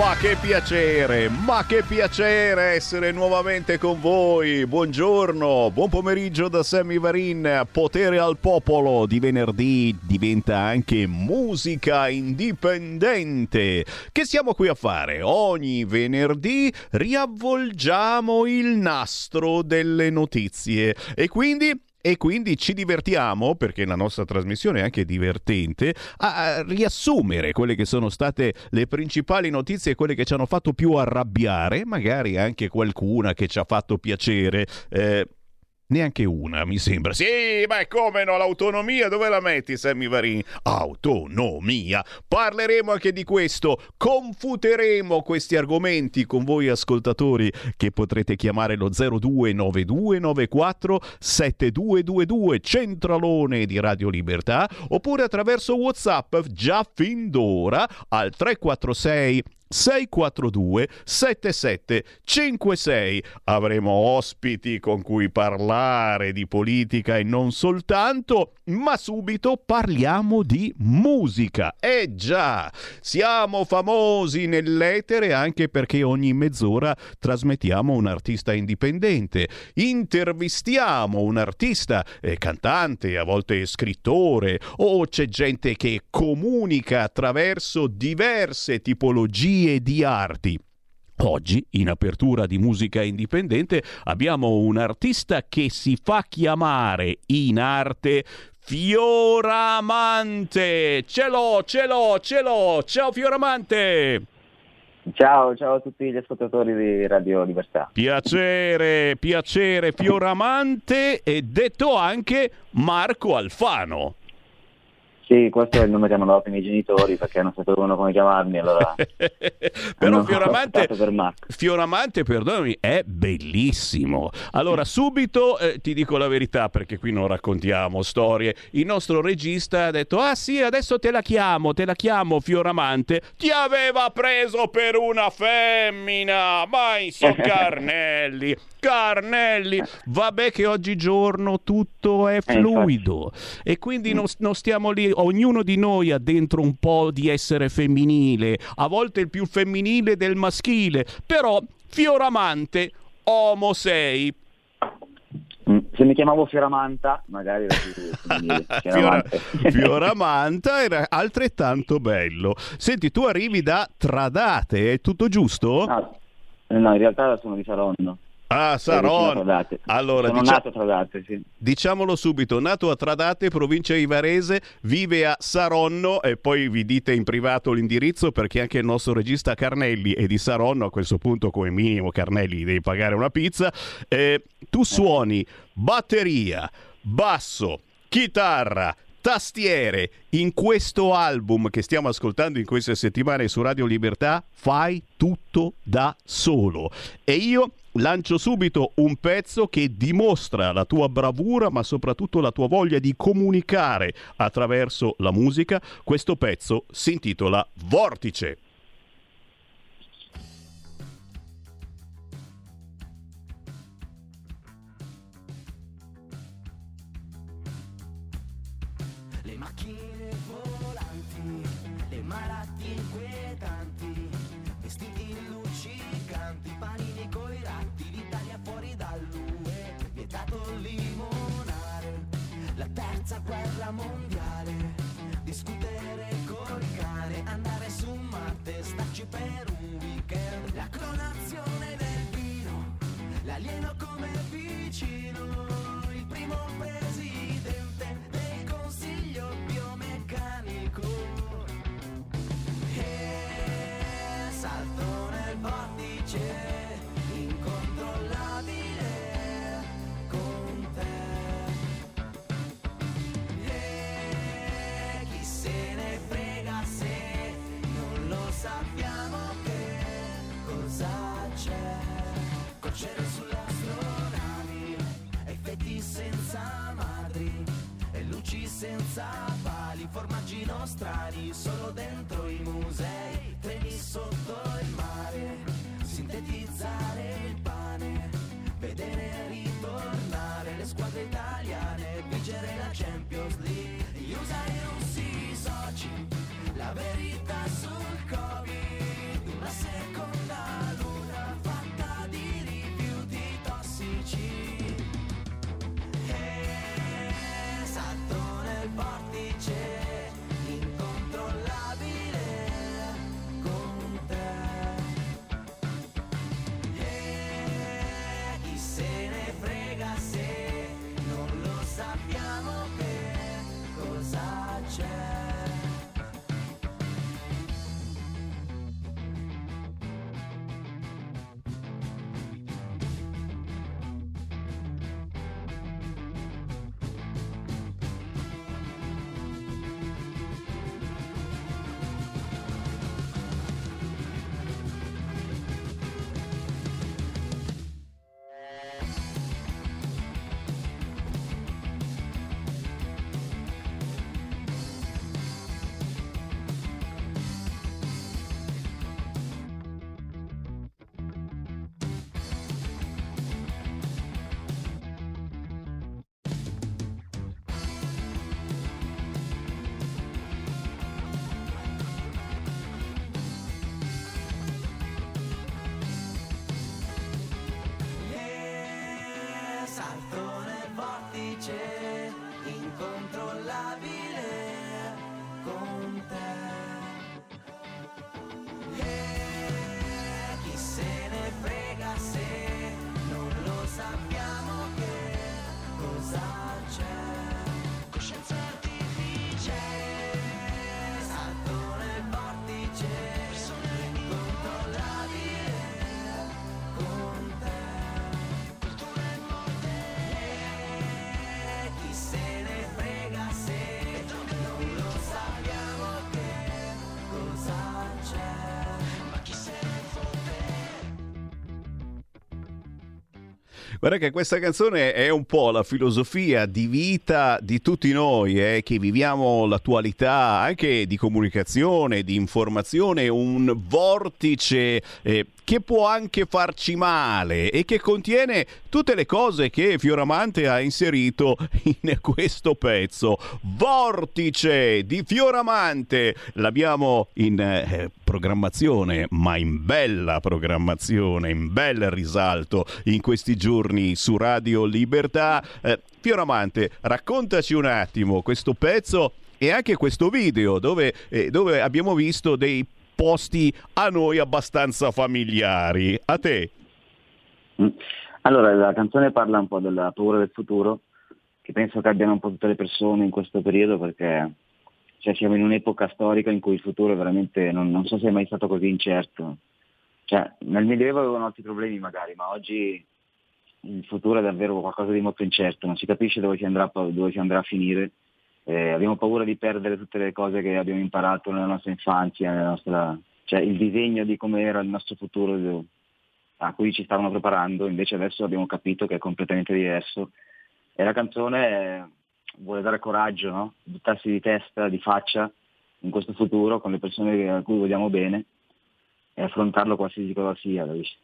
ma che piacere, ma che piacere essere nuovamente con voi. Buongiorno, buon pomeriggio da Sammy Varin. Potere al popolo di venerdì diventa anche musica indipendente. Che siamo qui a fare? Ogni venerdì riavvolgiamo il nastro delle notizie e quindi e quindi ci divertiamo, perché la nostra trasmissione è anche divertente, a riassumere quelle che sono state le principali notizie, quelle che ci hanno fatto più arrabbiare, magari anche qualcuna che ci ha fatto piacere. Eh, Neanche una, mi sembra. Sì, ma come no? L'autonomia dove la metti, Sammy Varin? Autonomia. Parleremo anche di questo. Confuteremo questi argomenti con voi ascoltatori che potrete chiamare lo 029294 7222 centralone di Radio Libertà oppure attraverso WhatsApp già fin d'ora al 346 642 7756 avremo ospiti con cui parlare di politica e non soltanto ma subito parliamo di musica. Eh già siamo famosi nell'etere anche perché ogni mezz'ora trasmettiamo un artista indipendente. Intervistiamo un artista eh, cantante a volte scrittore o c'è gente che comunica attraverso diverse tipologie di arti. Oggi, in apertura di musica indipendente, abbiamo un artista che si fa chiamare in arte Fioramante. Ce l'ho, ce l'ho, ce l'ho. Ciao Fioramante. Ciao, ciao a tutti gli ascoltatori di Radio Libertà. Piacere, piacere Fioramante e detto anche Marco Alfano. Sì, questo è il nome che hanno dato i miei genitori perché non sapevano come chiamarmi, allora... Però Fioramante, per. Fioramante, perdonami, è bellissimo. Allora, subito eh, ti dico la verità perché qui non raccontiamo storie. Il nostro regista ha detto: Ah, sì, adesso te la chiamo, te la chiamo Fioramante. Ti aveva preso per una femmina, ma in so Carnelli. Carnelli, vabbè che oggigiorno tutto è infatti. fluido e quindi non, non stiamo lì, ognuno di noi ha dentro un po' di essere femminile, a volte il più femminile del maschile, però Fioramante, Homo sei. Mm, Se mi chiamavo Fioramanta, magari era più Fioramante. Fioramanta era altrettanto bello. Senti, tu arrivi da Tradate, è tutto giusto? No, no, in realtà sono di Saronno. Ah, Saron. Allora, sono dicia- nato a Tradate, sì. Diciamolo subito, nato a Tradate, provincia di Varese, vive a Saronno e poi vi dite in privato l'indirizzo perché anche il nostro regista Carnelli è di Saronno, a questo punto come minimo Carnelli devi pagare una pizza. Eh, tu suoni batteria, basso, chitarra, tastiere. In questo album che stiamo ascoltando in queste settimane su Radio Libertà fai tutto da solo. E io lancio subito un pezzo che dimostra la tua bravura, ma soprattutto la tua voglia di comunicare attraverso la musica. Questo pezzo si intitola Vortice. Mondiale, discutere col cane, andare su Marte, starci per un weekend, la clonazione del vino, l'alieno come vicino, il primo presidente del consiglio biomeccanico. E salto nel vortice, Col cielo sulle effetti senza madri e luci senza pali, formaggi nostrani solo dentro i musei, treni sotto il mare, sintetizzare il pane, vedere ritornare le squadre italiane, vincere la Champions League, gli USA e russi soci, la verità sul Covid, una seconda Guarda che questa canzone è un po' la filosofia di vita di tutti noi, eh, che viviamo l'attualità anche di comunicazione, di informazione, un vortice eh, che può anche farci male e che contiene tutte le cose che Fioramante ha inserito in questo pezzo. Vortice di Fioramante, l'abbiamo in eh, programmazione, ma in bella programmazione, in bel risalto in questi giorni su Radio Libertà. Eh, Fioramante, raccontaci un attimo questo pezzo e anche questo video dove, eh, dove abbiamo visto dei posti a noi abbastanza familiari. A te? Mm. Allora, la canzone parla un po' della paura del futuro, che penso che abbiano un po' tutte le persone in questo periodo, perché cioè, siamo in un'epoca storica in cui il futuro è veramente, non, non so se è mai stato così incerto. Cioè, nel Medioevo avevano altri problemi magari, ma oggi il futuro è davvero qualcosa di molto incerto, non si capisce dove si andrà, dove si andrà a finire. Eh, abbiamo paura di perdere tutte le cose che abbiamo imparato nella nostra infanzia, nella nostra, cioè il disegno di come era il nostro futuro a cui ci stavano preparando, invece adesso abbiamo capito che è completamente diverso. E la canzone eh, vuole dare coraggio, no? buttarsi di testa, di faccia in questo futuro con le persone a cui vogliamo bene e affrontarlo qualsiasi cosa sia. Capisci?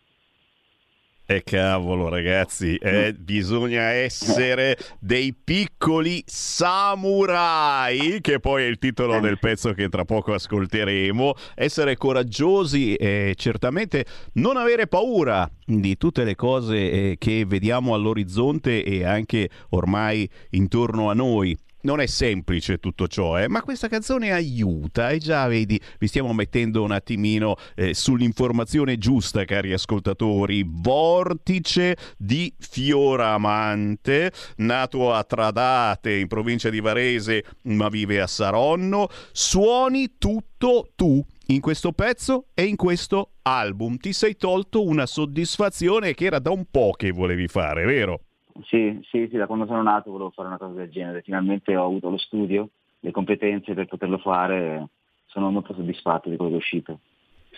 E cavolo ragazzi, eh, bisogna essere dei piccoli samurai, che poi è il titolo del pezzo che tra poco ascolteremo, essere coraggiosi e certamente non avere paura di tutte le cose eh, che vediamo all'orizzonte e anche ormai intorno a noi non è semplice tutto ciò, eh? ma questa canzone aiuta e già vedi, vi stiamo mettendo un attimino eh, sull'informazione giusta, cari ascoltatori. Vortice di Fioramante, nato a Tradate in provincia di Varese, ma vive a Saronno. Suoni tutto tu in questo pezzo e in questo album. Ti sei tolto una soddisfazione che era da un po' che volevi fare, vero? Sì, sì, sì, da quando sono nato volevo fare una cosa del genere. Finalmente ho avuto lo studio, le competenze per poterlo fare. Sono molto soddisfatto di quello che è uscito.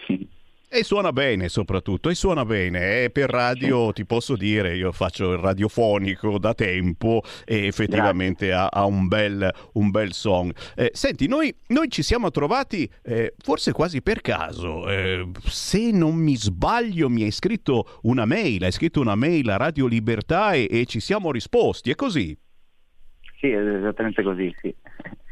E suona bene soprattutto, e suona bene. E per radio ti posso dire, io faccio il radiofonico da tempo e effettivamente ha, ha, un, bel, un bel song. Eh, senti, noi, noi, ci siamo trovati eh, forse quasi per caso. Eh, se non mi sbaglio mi hai scritto una mail, hai scritto una mail a Radio Libertà e, e ci siamo risposti, è così? Sì, è esattamente così, sì.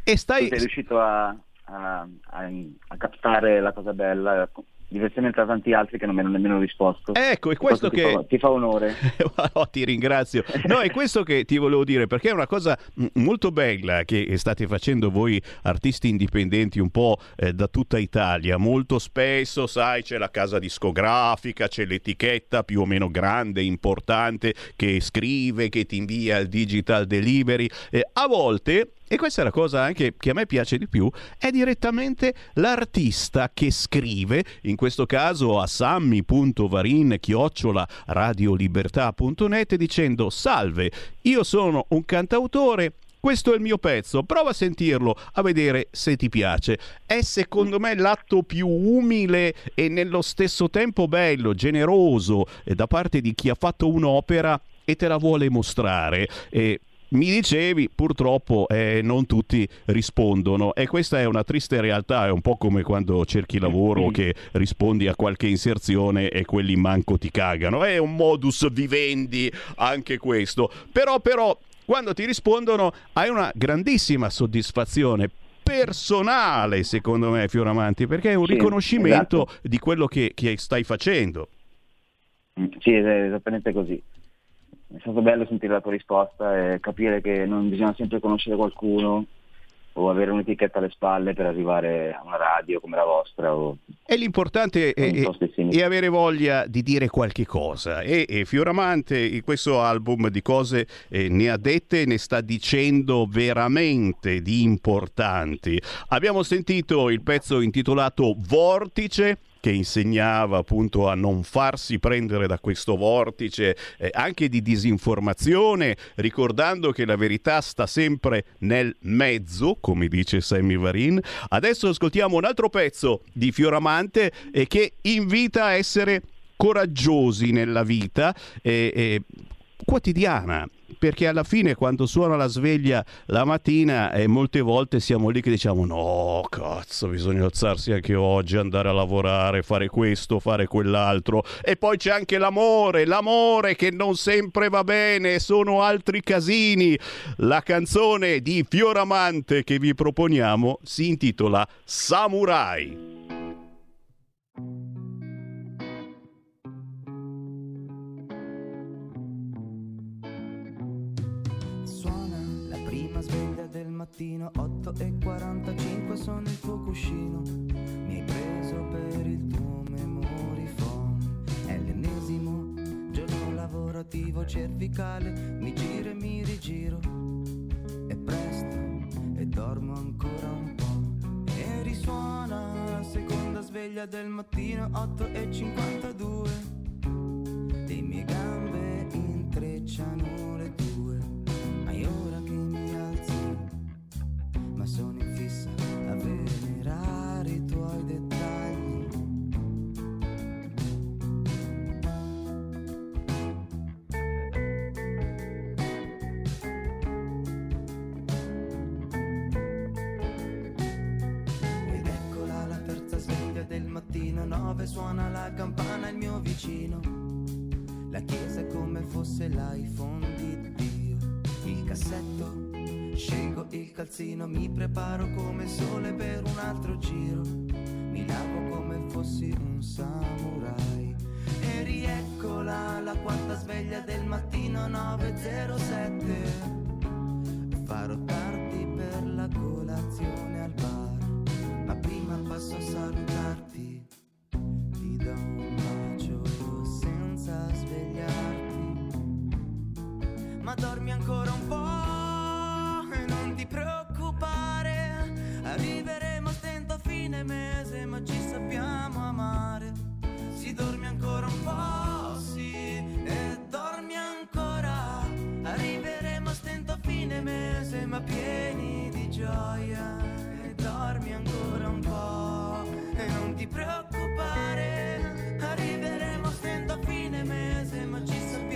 E stai... Tu sei riuscito a, a, a, a captare la cosa bella diversamente da tanti altri che non mi hanno nemmeno risposto. Ecco, è questo, questo che... Ti fa, ti fa onore. oh, ti ringrazio. No, è questo che ti volevo dire, perché è una cosa molto bella che state facendo voi artisti indipendenti un po' eh, da tutta Italia. Molto spesso, sai, c'è la casa discografica, c'è l'etichetta più o meno grande, importante, che scrive, che ti invia il digital delivery. Eh, a volte e questa è la cosa anche che a me piace di più, è direttamente l'artista che scrive, in questo caso a sammi.varin chiocciola radiolibertà.net dicendo salve, io sono un cantautore, questo è il mio pezzo, prova a sentirlo, a vedere se ti piace. È secondo me l'atto più umile e nello stesso tempo bello, generoso eh, da parte di chi ha fatto un'opera e te la vuole mostrare. E mi dicevi, purtroppo eh, non tutti rispondono. E questa è una triste realtà, è un po' come quando cerchi lavoro che rispondi a qualche inserzione e quelli manco ti cagano, è un modus vivendi anche questo, però però quando ti rispondono hai una grandissima soddisfazione personale secondo me Fioramanti perché è un sì, riconoscimento esatto. di quello che, che stai facendo. Sì, è esattamente così è stato bello sentire la tua risposta e capire che non bisogna sempre conoscere qualcuno o avere un'etichetta alle spalle per arrivare a una radio come la vostra. O... E l'importante è, è, avere voglia di dire qualche cosa. E, e Fioramante in questo album di cose eh, ne ha dette e ne sta dicendo veramente di importanti. Abbiamo sentito il pezzo intitolato Vortice che insegnava appunto a non farsi prendere da questo vortice eh, anche di disinformazione, ricordando che la verità sta sempre nel mezzo, come dice Sammy Varin. Adesso ascoltiamo un altro pezzo di Fioramante eh, che invita a essere coraggiosi nella vita eh, eh, quotidiana perché alla fine quando suona la sveglia la mattina e molte volte siamo lì che diciamo no cazzo bisogna alzarsi anche oggi andare a lavorare fare questo fare quell'altro e poi c'è anche l'amore l'amore che non sempre va bene sono altri casini. La canzone di Fioramante che vi proponiamo si intitola Samurai mattino 8 e 45 sono il tuo cuscino Mi hai preso per il tuo memory phone È l'ennesimo giorno lavorativo cervicale. Mi giro e mi rigiro. È presto e dormo ancora un po' E risuona la seconda sveglia del mattino 8 e 52 Le mie gambe intrecciano le tue sono in fissa a venerare i tuoi dettagli. Ed eccola la terza sveglia del mattino, nove suona la campana il mio vicino. La chiesa è come fosse l'iPhone di Dio, il cassetto Scelgo il calzino, mi preparo come sole per un altro giro. Mi lavo come fossi un samurai. E rieccola la quarta sveglia del mattino 907. Farò tardi per la colazione al bar. Ma prima passo a salutarti. Ti do un bacio senza svegliarti. Ma dormi ancora un po' viveremo stento a fine mese, ma ci sappiamo amare. Si dorme ancora un po', sì, e dormi ancora. Arriveremo stento a fine mese, ma pieni di gioia. E dormi ancora un po', e non ti preoccupare. Arriveremo stento a fine mese, ma ci sappiamo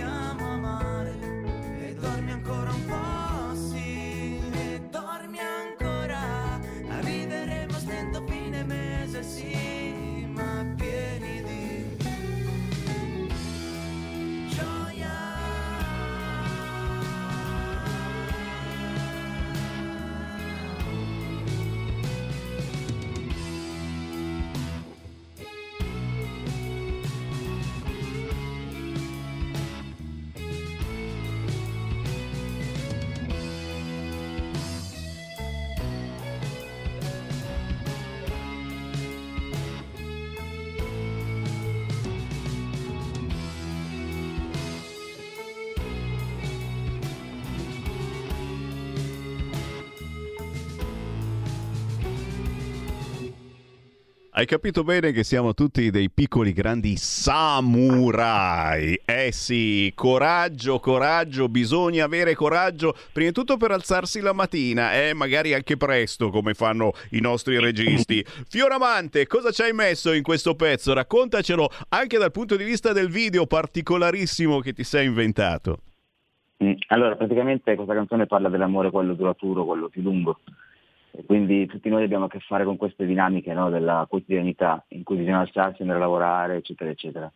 Hai capito bene che siamo tutti dei piccoli grandi samurai. Eh sì, coraggio, coraggio, bisogna avere coraggio, prima di tutto per alzarsi la mattina, eh, magari anche presto come fanno i nostri registi. Fioramante, cosa ci hai messo in questo pezzo? Raccontacelo anche dal punto di vista del video particolarissimo che ti sei inventato. Mm, allora, praticamente questa canzone parla dell'amore, quello duraturo, quello più lungo. E quindi tutti noi abbiamo a che fare con queste dinamiche no, della quotidianità, in cui bisogna alzarsi, andare a lavorare, eccetera, eccetera.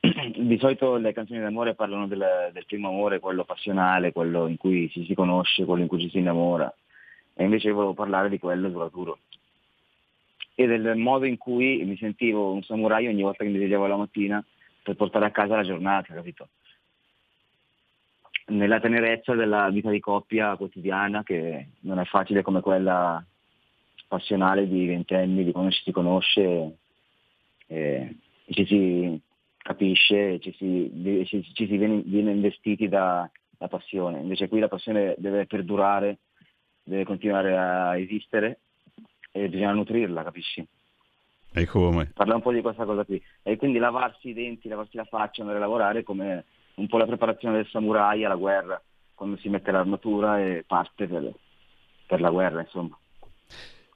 Di solito le canzoni d'amore parlano del, del, primo amore, quello passionale, quello in cui ci si conosce, quello in cui ci si innamora. E invece io volevo parlare di quello duraturo. E del modo in cui mi sentivo un samurai ogni volta che mi svegliavo la mattina per portare a casa la giornata, capito? Nella tenerezza della vita di coppia quotidiana che non è facile come quella passionale di ventenni, di quando ci si conosce e, ci si capisce, ci si, ci, ci si viene, viene, investiti da, da passione. Invece qui la passione deve perdurare, deve continuare a esistere e bisogna nutrirla, capisci? E come? Parla un po' di questa cosa qui. E quindi lavarsi i denti, lavarsi la faccia, andare a lavorare come un po' la preparazione del samurai alla guerra, quando si mette l'armatura e parte per, per la guerra, insomma.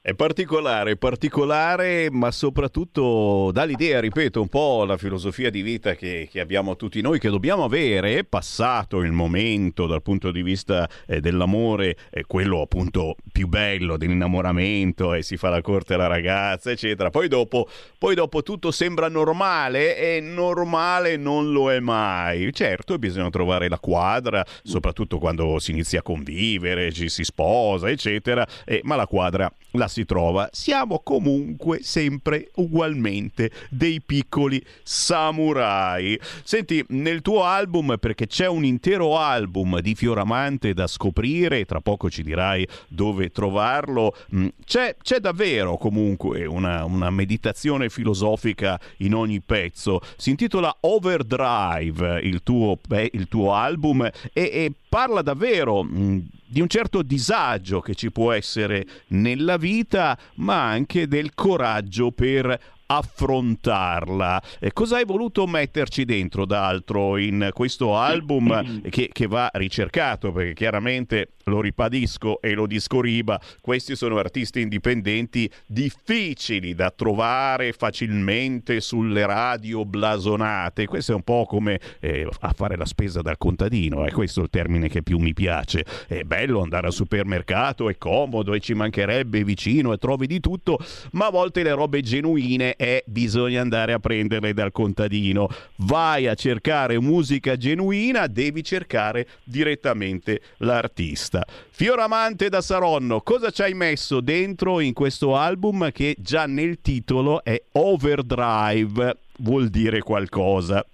È particolare, particolare, ma soprattutto dà l'idea, ripeto, un po' la filosofia di vita che, che abbiamo tutti noi, che dobbiamo avere, passato il momento dal punto di vista eh, dell'amore, eh, quello appunto più bello dell'innamoramento, e eh, si fa la corte alla ragazza, eccetera. Poi dopo, poi dopo tutto sembra normale e normale non lo è mai. Certo, bisogna trovare la quadra, soprattutto quando si inizia a convivere, ci si sposa, eccetera, eh, ma la quadra la si trova, siamo comunque sempre ugualmente dei piccoli samurai. Senti, nel tuo album, perché c'è un intero album di Fioramante da scoprire, tra poco ci dirai dove trovarlo, mm, c'è, c'è davvero comunque una, una, meditazione filosofica in ogni pezzo. Si intitola Overdrive, il tuo, beh, il tuo album, e, e parla davvero mm, di un certo disagio che ci può essere nella vita, ma anche del coraggio per affrontarla. E cosa hai voluto metterci dentro d'altro in questo album che, che, va ricercato? Perché chiaramente lo ribadisco e lo discoriba, questi sono artisti indipendenti difficili da trovare facilmente sulle radio blasonate. Questo è un po' come eh, a fare la spesa dal contadino, è questo il termine che più mi piace. È bello andare al supermercato, è comodo e ci mancherebbe vicino e trovi di tutto, ma a volte le robe genuine è bisogna andare a prenderle dal contadino. Vai a cercare musica genuina, devi cercare direttamente l'artista. Fioramante da Saronno, cosa ci hai messo dentro in questo album che già nel titolo è Overdrive? Vuol dire qualcosa?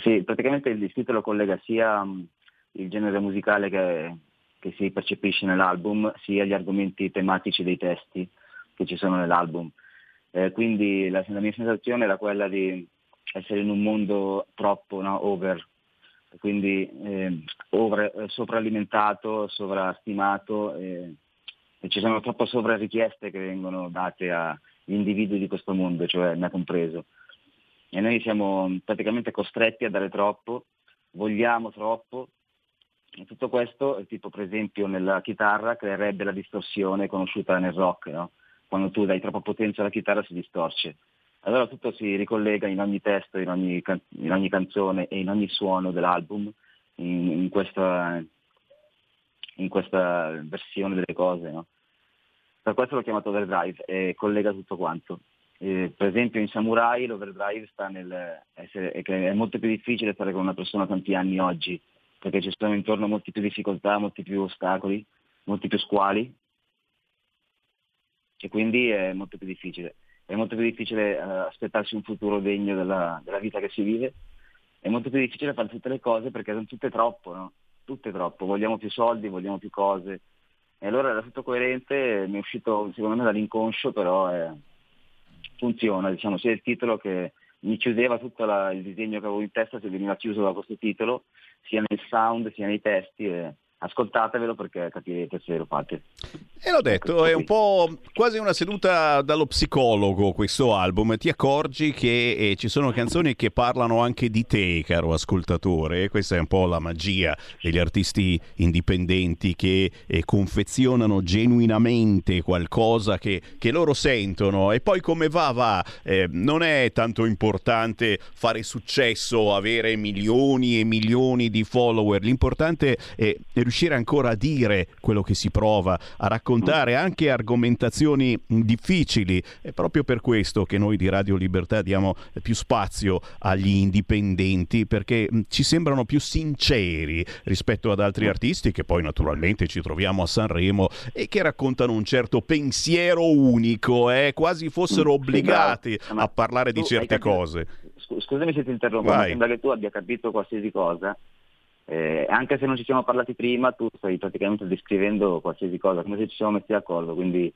Sì, praticamente il titolo collega sia mm, il genere musicale che, che si percepisce nell'album, sia gli argomenti tematici dei testi che ci sono nell'album. Eh, quindi la, la, mia sensazione era quella di essere in un mondo troppo no, over, quindi eh, over, eh, sopralimentato, sovrastimato e, e ci sono troppe sovrarichieste che vengono date agli individui di questo mondo, cioè me compreso. E noi siamo praticamente costretti a dare troppo, vogliamo troppo, e tutto questo, tipo per esempio nella chitarra, creerebbe la distorsione conosciuta nel rock, no? Quando tu dai troppa potenza alla chitarra si distorce. Allora tutto si ricollega in ogni testo, in ogni, can- in ogni canzone e in ogni suono dell'album, in, in, questa, in questa, versione delle cose. No? Per questo l'ho chiamato overdrive e collega tutto quanto. Eh, per esempio in Samurai l'overdrive sta nel essere, è, molto più difficile stare con una persona tanti anni oggi, perché ci sono intorno molti più difficoltà, molti più ostacoli, molti più squali e quindi è molto più difficile. È molto più difficile uh, aspettarsi un futuro degno della, della, vita che si vive, è molto più difficile fare tutte le cose perché sono tutte troppo, no? Tutte troppo, vogliamo più soldi, vogliamo più cose. E allora era tutto coerente, mi è uscito secondo me dall'inconscio, però è, funziona, diciamo, sia il titolo che mi chiudeva tutto la, il disegno che avevo in testa, si veniva chiuso da questo titolo, sia nel sound sia nei testi e ascoltatevelo perché capirete se lo fate. E l'ho detto, è un po' quasi una seduta dallo psicologo questo album. Ti accorgi che eh, ci sono canzoni che parlano anche di te, caro ascoltatore. Questa è un po' la magia degli artisti indipendenti che eh, confezionano genuinamente qualcosa che, che, loro sentono. E poi come va, va. Eh, non è tanto importante fare successo, avere milioni e milioni di follower. L'importante è riuscire ancora a dire quello che si prova, a raccontare anche argomentazioni difficili. È proprio per questo che noi di Radio Libertà diamo più spazio agli indipendenti, perché ci sembrano più sinceri rispetto ad altri artisti che poi naturalmente ci troviamo a Sanremo e che raccontano un certo pensiero unico, eh? quasi fossero obbligati a parlare di certe cose. Scusami se ti interrompo, ma sembra che tu abbia capito qualsiasi cosa eh, anche se non ci siamo parlati prima, tu stai praticamente descrivendo qualsiasi cosa, come se ci siamo messi d'accordo, quindi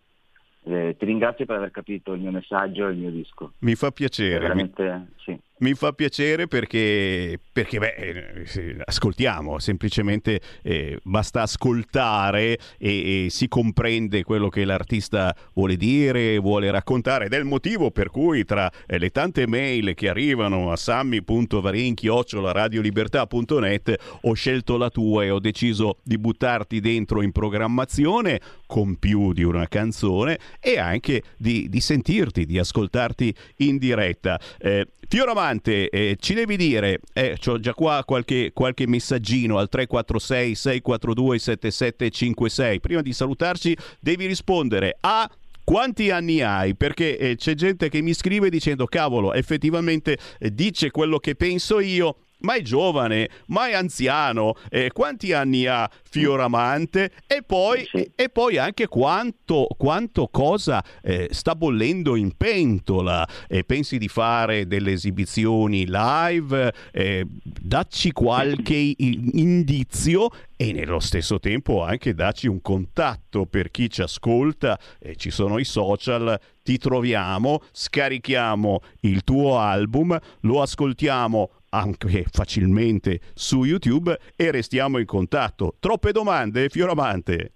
eh, ti ringrazio per aver capito il mio messaggio e il mio disco. Mi fa piacere. Veramente, mi... sì. Mi fa piacere perché, perché beh, eh, ascoltiamo, semplicemente eh, basta ascoltare e, e, si comprende quello che l'artista vuole dire, vuole raccontare ed è il motivo per cui tra eh, le tante mail che arrivano a sammy.varinchi.radiolibertà.net ho scelto la tua e ho deciso di buttarti dentro in programmazione con più di una canzone e anche di, di sentirti, di ascoltarti in diretta. Eh, Fioramante, eh, ci devi dire, eh, ho già qua qualche, qualche messaggino al 346 642 7756. Prima di salutarci devi rispondere a quanti anni hai? Perché eh, c'è gente che mi scrive dicendo cavolo, effettivamente eh, dice quello che penso io, ma è giovane, ma è anziano, eh, quanti anni ha Fioramante e poi, sì. e poi anche quanto, quanto cosa eh, sta bollendo in pentola. Eh, pensi di fare delle esibizioni live? Eh, dacci qualche indizio e nello stesso tempo anche dacci un contatto per chi ci ascolta, eh, ci sono i social, ti troviamo, scarichiamo il tuo album, lo ascoltiamo anche facilmente su YouTube e restiamo in contatto. Troppe domande, Fioramante?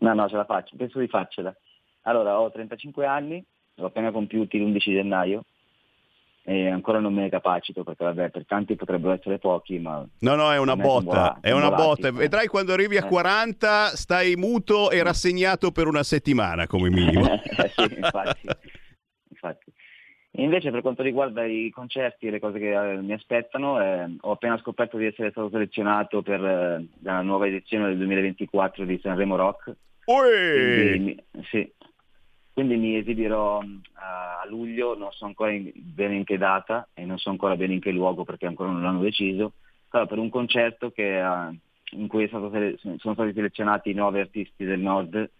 No, no, ce la faccio, penso di farcela. Allora, ho 35 anni, ho appena compiuti l'11 gennaio e ancora non me ne capacito perché vabbè per tanti potrebbero essere pochi ma no no è una botta è una botta vedrai quando arrivi a 40 eh. stai muto e rassegnato per una settimana come minimo sì, infatti. Invece per quanto riguarda i concerti e le cose che eh, mi aspettano, eh, ho appena scoperto di essere stato selezionato per eh, la nuova edizione del 2024 di Sanremo Rock. Quindi, sì. Quindi mi esibirò a luglio, non so ancora in, bene in che data e non so ancora bene in che luogo perché ancora non l'hanno deciso, però per un concerto che, uh, in cui sele- sono stati selezionati nove artisti del nord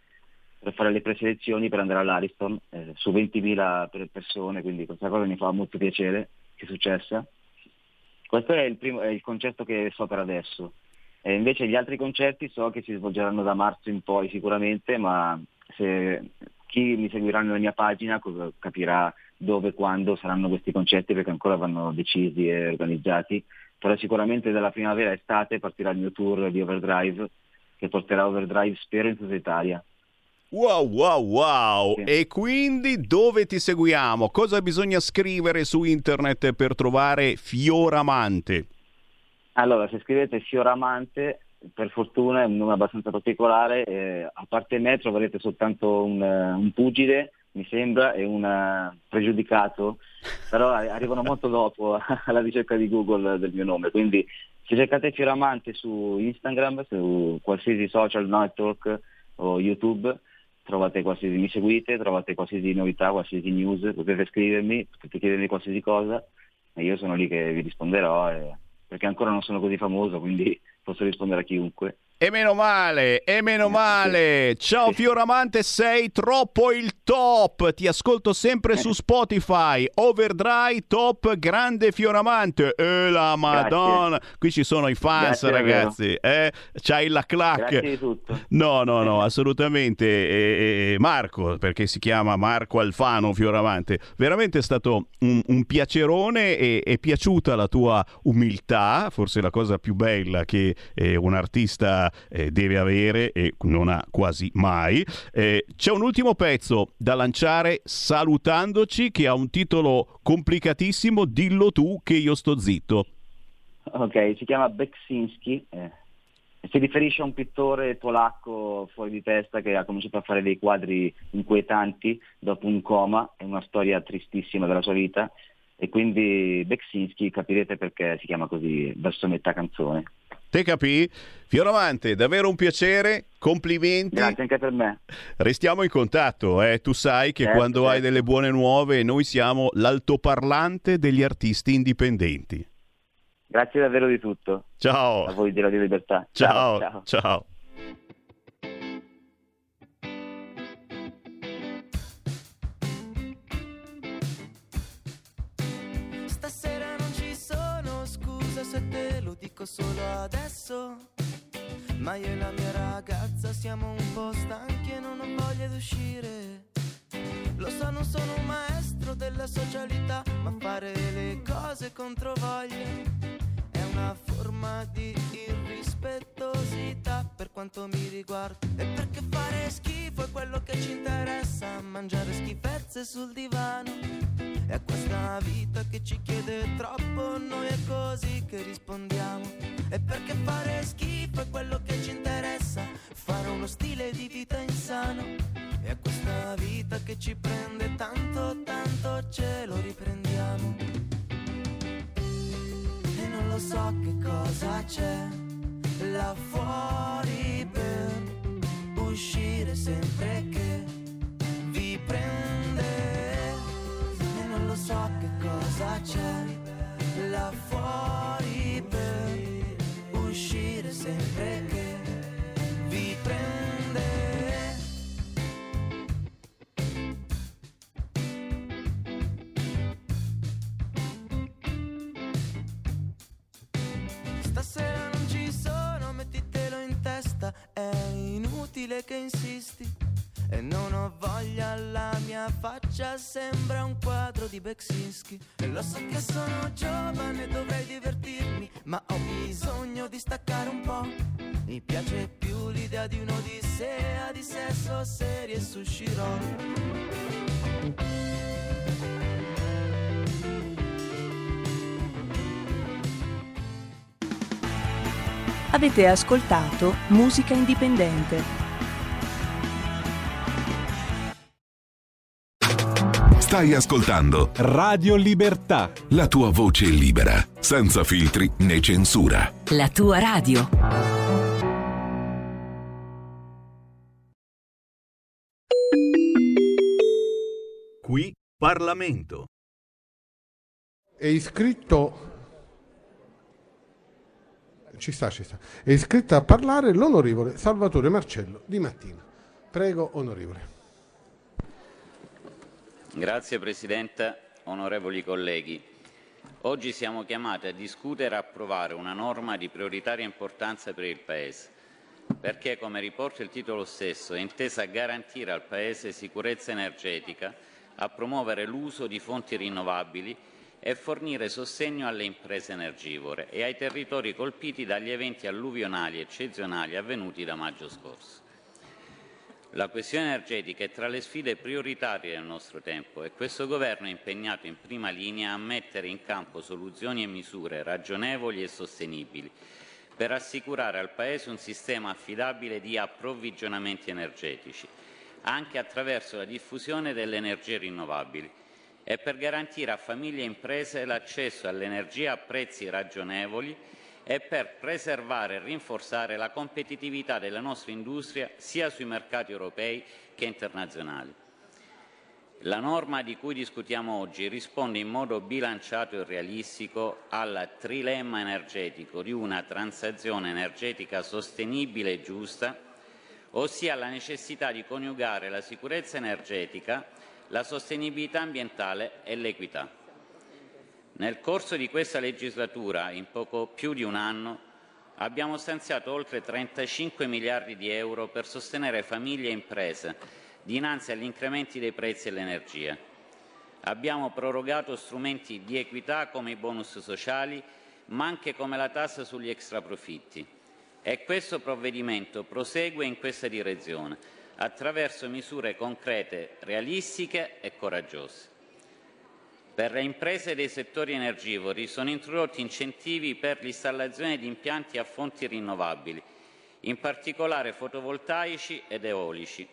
per fare le preselezioni per andare all'Ariston eh, su 20.000 persone, quindi questa cosa mi fa molto piacere che è successa. Questo è il, primo, è il concerto che so per adesso. E invece gli altri concerti so che si svolgeranno da marzo in poi sicuramente, ma se chi mi seguirà nella mia pagina capirà dove e quando saranno questi concerti perché ancora vanno decisi e organizzati. Però sicuramente dalla primavera estate partirà il mio tour di Overdrive che porterà Overdrive spero in tutta Italia. Wow, wow, wow! Sì. E quindi dove ti seguiamo? Cosa bisogna scrivere su internet per trovare Fioramante? Allora, se scrivete Fioramante, per fortuna è un nome abbastanza particolare, eh, a parte me troverete soltanto un, un pugile, mi sembra, e un uh, pregiudicato, però arrivano molto dopo alla ricerca di Google del mio nome, quindi se cercate Fioramante su Instagram, su qualsiasi social network o YouTube, trovate qualsiasi, mi seguite, trovate qualsiasi novità, qualsiasi news, potete scrivermi, potete chiedermi qualsiasi cosa e io sono lì che vi risponderò e, perché ancora non sono così famoso, quindi posso rispondere a chiunque. E meno male, e meno male. Ciao Fioramante, sei troppo il top. Ti ascolto sempre su Spotify. Overdrive top grande Fioramante. E la madonna. Grazie. Qui ci sono i fans, Grazie, ragazzi. Eh? C'hai la clac. Grazie di tutto. No, no, no, assolutamente. E, e Marco, perché si chiama Marco Alfano Fioramante. Veramente è stato un, un piacerone e è piaciuta la tua umiltà, forse la cosa più bella che eh, un artista eh, deve avere e non ha quasi mai. Eh, c'è un ultimo pezzo da lanciare salutandoci che ha un titolo complicatissimo, dillo tu che io sto zitto. Ok, si chiama Beksinski, eh, si riferisce a un pittore polacco fuori di testa che ha cominciato a fare dei quadri inquietanti dopo un coma, è una storia tristissima della sua vita e quindi Beksinski capirete perché si chiama così verso metà canzone. Te capì? Fioravante, davvero un piacere, complimenti. Grazie anche per me. Restiamo in contatto, eh? tu sai che certo, quando certo. hai delle buone nuove noi siamo l'altoparlante degli artisti indipendenti. Grazie davvero di tutto. Ciao. A voi di Radio Libertà. Ciao. ciao. ciao. Stasera scusa se te lo dico solo adesso. Ma io e la mia ragazza siamo un po' stanchi e non ho voglia di uscire. Lo so, non sono un maestro della socialità, ma fare le cose contro voglia una forma di irrispettosità per quanto mi riguarda. E perché fare schifo è quello che ci interessa, mangiare schifezze sul divano. È questa vita che ci chiede troppo, noi è così che rispondiamo. E perché fare schifo è quello che ci interessa, fare uno stile di vita insano. È questa vita che ci prende tanto, tanto ce lo riprendiamo. Non lo so che cosa c'è là fuori per uscire sempre che vi prende. E non lo so che cosa c'è là fuori per uscire sempre che vi prende. Inutile che insisti. E non ho voglia, la mia faccia sembra un quadro di Beksinski. E lo so che sono giovane, dovrei divertirmi, ma ho bisogno di staccare un po'. Mi piace più l'idea di un'odissea di sesso serie su Chiron. Avete ascoltato Musica Indipendente. Stai ascoltando Radio Libertà. la tua voce libera, senza filtri né censura. La tua radio. Qui Parlamento. È iscritto. Ci sta, ci sta. È iscritto a parlare l'onorevole Salvatore Marcello di Mattina. Prego, onorevole. Grazie Presidente, onorevoli colleghi. Oggi siamo chiamati a discutere e approvare una norma di prioritaria importanza per il Paese, perché, come riporta il titolo stesso, è intesa a garantire al Paese sicurezza energetica, a promuovere l'uso di fonti rinnovabili e fornire sostegno alle imprese energivore e ai territori colpiti dagli eventi alluvionali eccezionali avvenuti da maggio scorso. La questione energetica è tra le sfide prioritarie del nostro tempo e questo Governo è impegnato in prima linea a mettere in campo soluzioni e misure ragionevoli e sostenibili per assicurare al Paese un sistema affidabile di approvvigionamenti energetici, anche attraverso la diffusione delle energie rinnovabili e per garantire a famiglie e imprese l'accesso all'energia a prezzi ragionevoli e per preservare e rinforzare la competitività della nostra industria sia sui mercati europei che internazionali. La norma di cui discutiamo oggi risponde in modo bilanciato e realistico al trilemma energetico di una transazione energetica sostenibile e giusta, ossia alla necessità di coniugare la sicurezza energetica, la sostenibilità ambientale e l'equità. Nel corso di questa legislatura, in poco più di un anno, abbiamo stanziato oltre 35 miliardi di euro per sostenere famiglie e imprese dinanzi agli incrementi dei prezzi dell'energia. Abbiamo prorogato strumenti di equità come i bonus sociali, ma anche come la tassa sugli extraprofitti E questo provvedimento prosegue in questa direzione, attraverso misure concrete, realistiche e coraggiose. Per le imprese dei settori energivori sono introdotti incentivi per l'installazione di impianti a fonti rinnovabili, in particolare fotovoltaici ed eolici,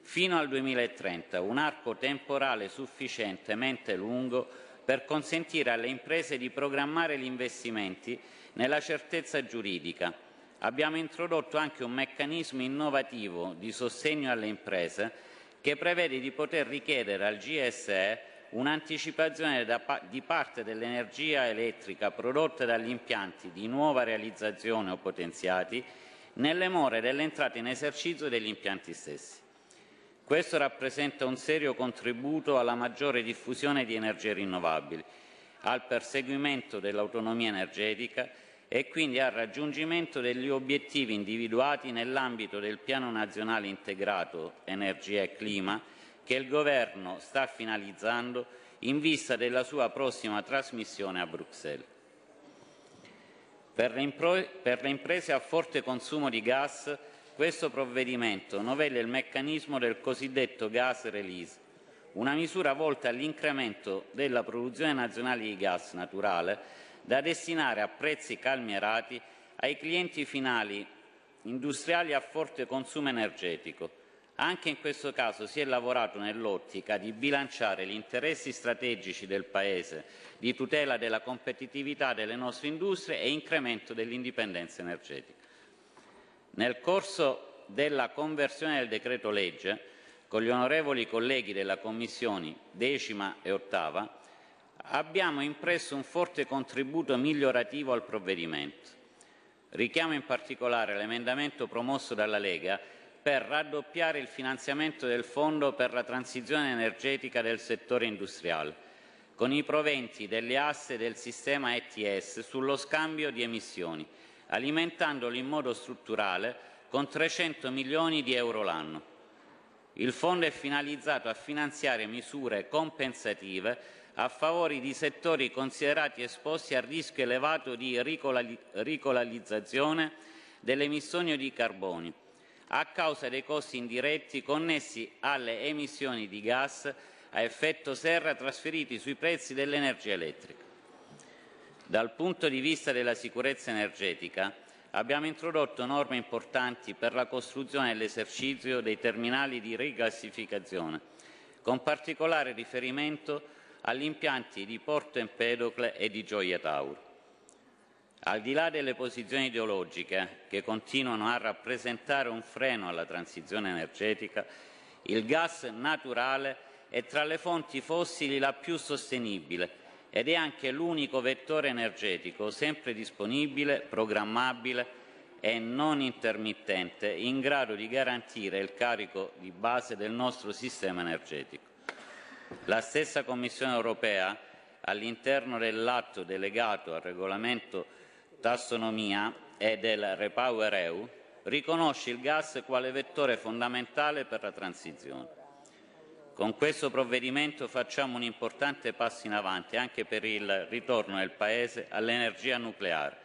fino al 2030, un arco temporale sufficientemente lungo per consentire alle imprese di programmare gli investimenti nella certezza giuridica. Abbiamo introdotto anche un meccanismo innovativo di sostegno alle imprese che prevede di poter richiedere al GSE un'anticipazione di parte dell'energia elettrica prodotta dagli impianti di nuova realizzazione o potenziati nelle more dell'entrata in esercizio degli impianti stessi. Questo rappresenta un serio contributo alla maggiore diffusione di energie rinnovabili, al perseguimento dell'autonomia energetica e quindi al raggiungimento degli obiettivi individuati nell'ambito del Piano nazionale integrato energia e clima che il Governo sta finalizzando in vista della sua prossima trasmissione a Bruxelles. Per le, imprese a forte consumo di gas questo provvedimento novella il meccanismo del cosiddetto gas release, una misura volta all'incremento della produzione nazionale di gas naturale da destinare a prezzi calmierati ai clienti finali industriali a forte consumo energetico. Anche in questo caso si è lavorato nell'ottica di bilanciare gli interessi strategici del Paese di tutela della competitività delle nostre industrie e incremento dell'indipendenza energetica. Nel corso della conversione del decreto legge, con gli onorevoli colleghi della Commissione decima e ottava, abbiamo impresso un forte contributo migliorativo al provvedimento. Richiamo in particolare l'emendamento promosso dalla Lega per raddoppiare il finanziamento del Fondo per la transizione energetica del settore industriale, con i proventi delle asse del sistema ETS sullo scambio di emissioni, alimentandolo in modo strutturale con 300 milioni di euro l'anno. Il fondo è finalizzato a finanziare misure compensative a favore di settori considerati esposti a rischio elevato di ricolalizzazione delle emissioni di carbonio, a causa dei costi indiretti connessi alle emissioni di gas a effetto serra trasferiti sui prezzi dell'energia elettrica. Dal punto di vista della sicurezza energetica, abbiamo introdotto norme importanti per la costruzione e l'esercizio dei terminali di rigassificazione, con particolare riferimento agli impianti di Porto Empedocle e di Gioia Tauro. Al di là delle posizioni ideologiche che continuano a rappresentare un freno alla transizione energetica, il gas naturale è tra le fonti fossili la più sostenibile ed è anche l'unico vettore energetico sempre disponibile, programmabile e non intermittente in grado di garantire il carico di base del nostro sistema energetico. La stessa Commissione europea, all'interno dell'atto delegato al regolamento tassonomia e del Repower EU, riconosce il gas quale vettore fondamentale per la transizione. Con questo provvedimento facciamo un importante passo in avanti anche per il ritorno del Paese all'energia nucleare,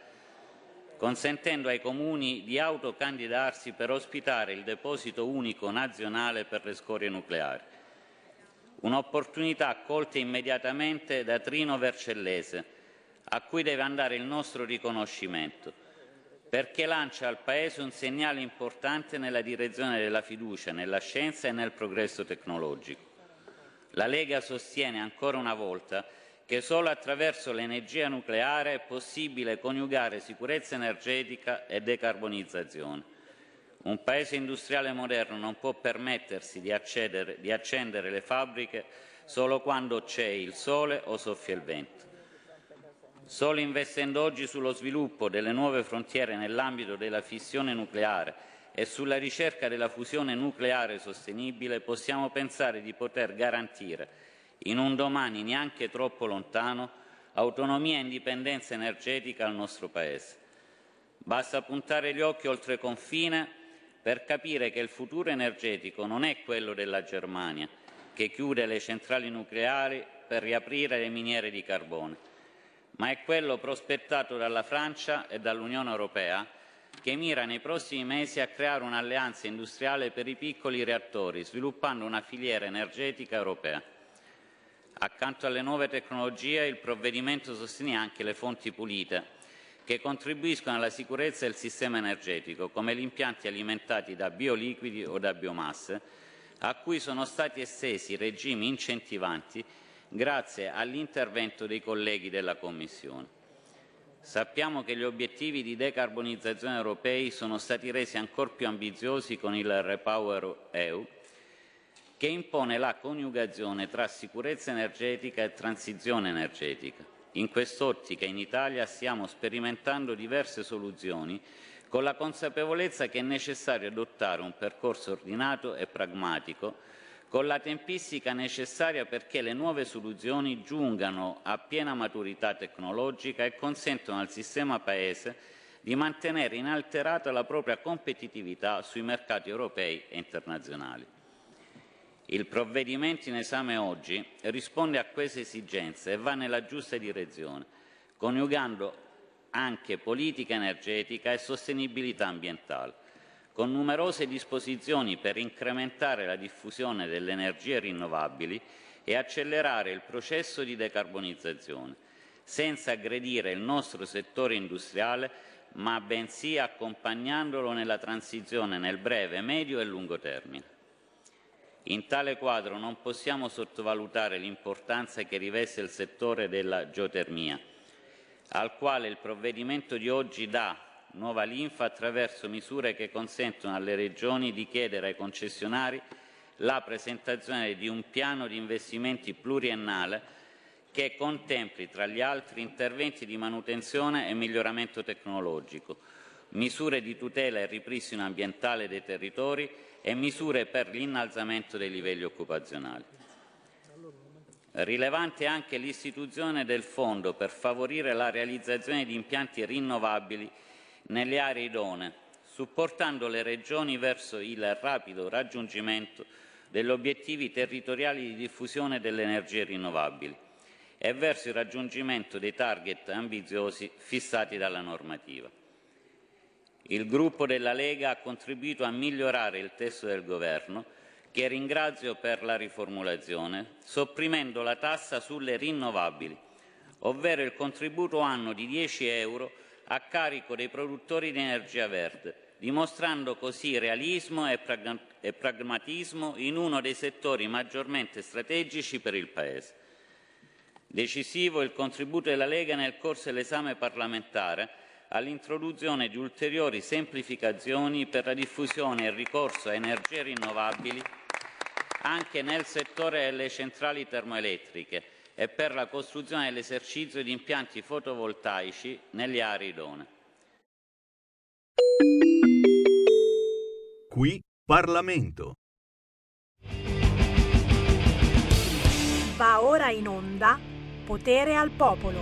consentendo ai comuni di autocandidarsi per ospitare il deposito unico nazionale per le scorie nucleari. Un'opportunità colta immediatamente da Trino Vercellese, a cui deve andare il nostro riconoscimento perché lancia al Paese un segnale importante nella direzione della fiducia nella scienza e nel progresso tecnologico. La Lega sostiene ancora una volta che solo attraverso l'energia nucleare è possibile coniugare sicurezza energetica e decarbonizzazione. Un Paese industriale moderno non può permettersi di, accedere, di accendere le fabbriche solo quando c'è il sole o soffia il vento. Solo investendo oggi sullo sviluppo delle nuove frontiere nell'ambito della fissione nucleare e sulla ricerca della fusione nucleare sostenibile possiamo pensare di poter garantire, in un domani neanche troppo lontano, autonomia e indipendenza energetica al nostro Paese. Basta puntare gli occhi oltre confine per capire che il futuro energetico non è quello della Germania, che chiude le centrali nucleari per riaprire le miniere di carbone ma è quello prospettato dalla Francia e dall'Unione Europea che mira nei prossimi mesi a creare un'alleanza industriale per i piccoli reattori, sviluppando una filiera energetica europea. Accanto alle nuove tecnologie, il provvedimento sostiene anche le fonti pulite, che contribuiscono alla sicurezza del sistema energetico, come gli impianti alimentati da bioliquidi o da biomasse, a cui sono stati estesi regimi incentivanti grazie all'intervento dei colleghi della Commissione. Sappiamo che gli obiettivi di decarbonizzazione europei sono stati resi ancora più ambiziosi con il Repower EU, che impone la coniugazione tra sicurezza energetica e transizione energetica. In quest'ottica in Italia stiamo sperimentando diverse soluzioni con la consapevolezza che è necessario adottare un percorso ordinato e pragmatico con la tempistica necessaria perché le nuove soluzioni giungano a piena maturità tecnologica e consentano al sistema Paese di mantenere inalterata la propria competitività sui mercati europei e internazionali. Il provvedimento in esame oggi risponde a queste esigenze e va nella giusta direzione, coniugando anche politica energetica e sostenibilità ambientale con numerose disposizioni per incrementare la diffusione delle energie rinnovabili e accelerare il processo di decarbonizzazione, senza aggredire il nostro settore industriale, ma bensì accompagnandolo nella transizione nel breve, medio e lungo termine. In tale quadro non possiamo sottovalutare l'importanza che riveste il settore della geotermia, al quale il provvedimento di oggi dà nuova linfa attraverso misure che consentono alle Regioni di chiedere ai concessionari la presentazione di un piano di investimenti pluriennale che contempli, tra gli altri, interventi di manutenzione e miglioramento tecnologico, misure di tutela e ripristino ambientale dei territori e misure per l'innalzamento dei livelli occupazionali. Rilevante anche l'istituzione del Fondo per favorire la realizzazione di impianti rinnovabili nelle aree idonee, supportando le regioni verso il rapido raggiungimento degli obiettivi territoriali di diffusione delle energie rinnovabili e verso il raggiungimento dei target ambiziosi fissati dalla normativa. Il gruppo della Lega ha contribuito a migliorare il testo del Governo, che ringrazio per la riformulazione, sopprimendo la tassa sulle rinnovabili, ovvero il contributo anno di 10 euro a carico dei produttori di energia verde, dimostrando così realismo e, prag- pragmatismo in uno dei settori maggiormente strategici per il Paese. Decisivo il contributo della Lega nel corso dell'esame parlamentare all'introduzione di ulteriori semplificazioni per la diffusione e il ricorso a energie rinnovabili anche nel settore delle centrali termoelettriche, e per la costruzione e l'esercizio di impianti fotovoltaici nelle aree idonee. Qui Parlamento. Va ora in onda Potere al Popolo.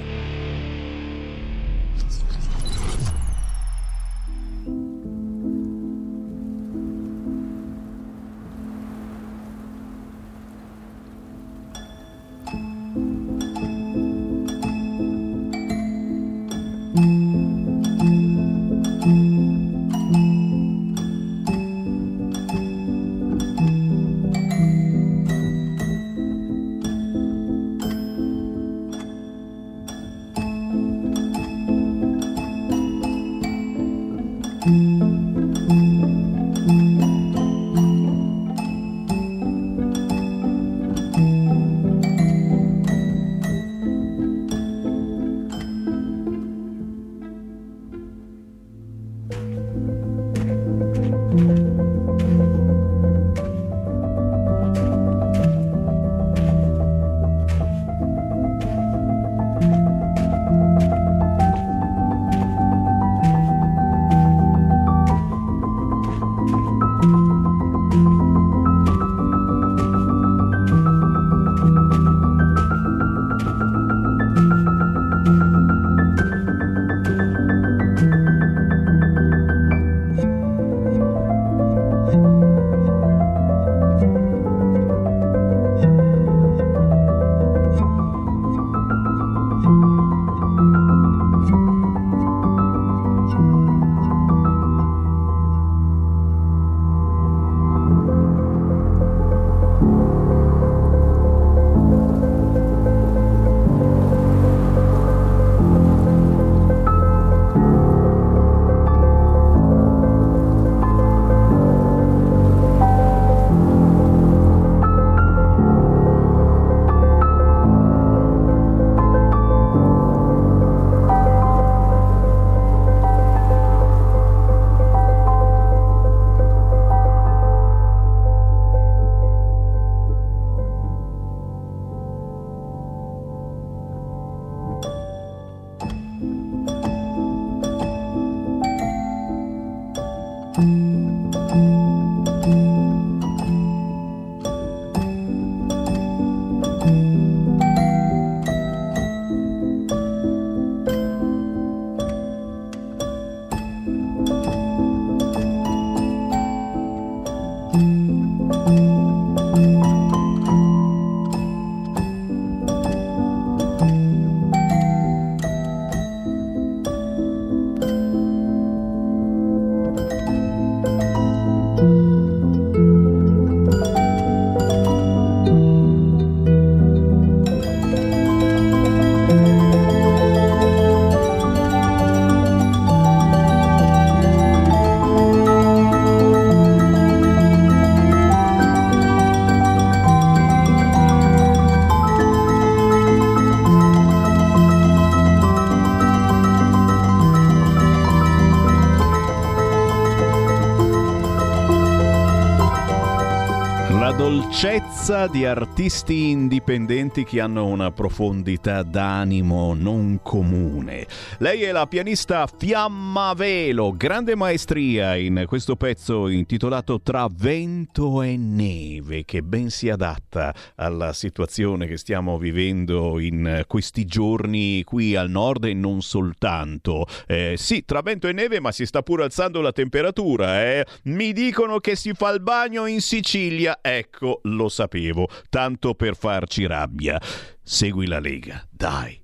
Dolcezza di artisti indipendenti che hanno una profondità d'animo non comune. Lei è la pianista Fiamma Velo, grande maestria in questo pezzo intitolato Tra vento e neve, che ben si adatta alla situazione che stiamo vivendo in questi giorni qui al nord e non soltanto. Eh, sì, tra vento e neve, ma si sta pure alzando la temperatura. Eh? Mi dicono che si fa il bagno in Sicilia. Ecco, lo sapevo, tanto per farci rabbia. Segui la Lega, dai.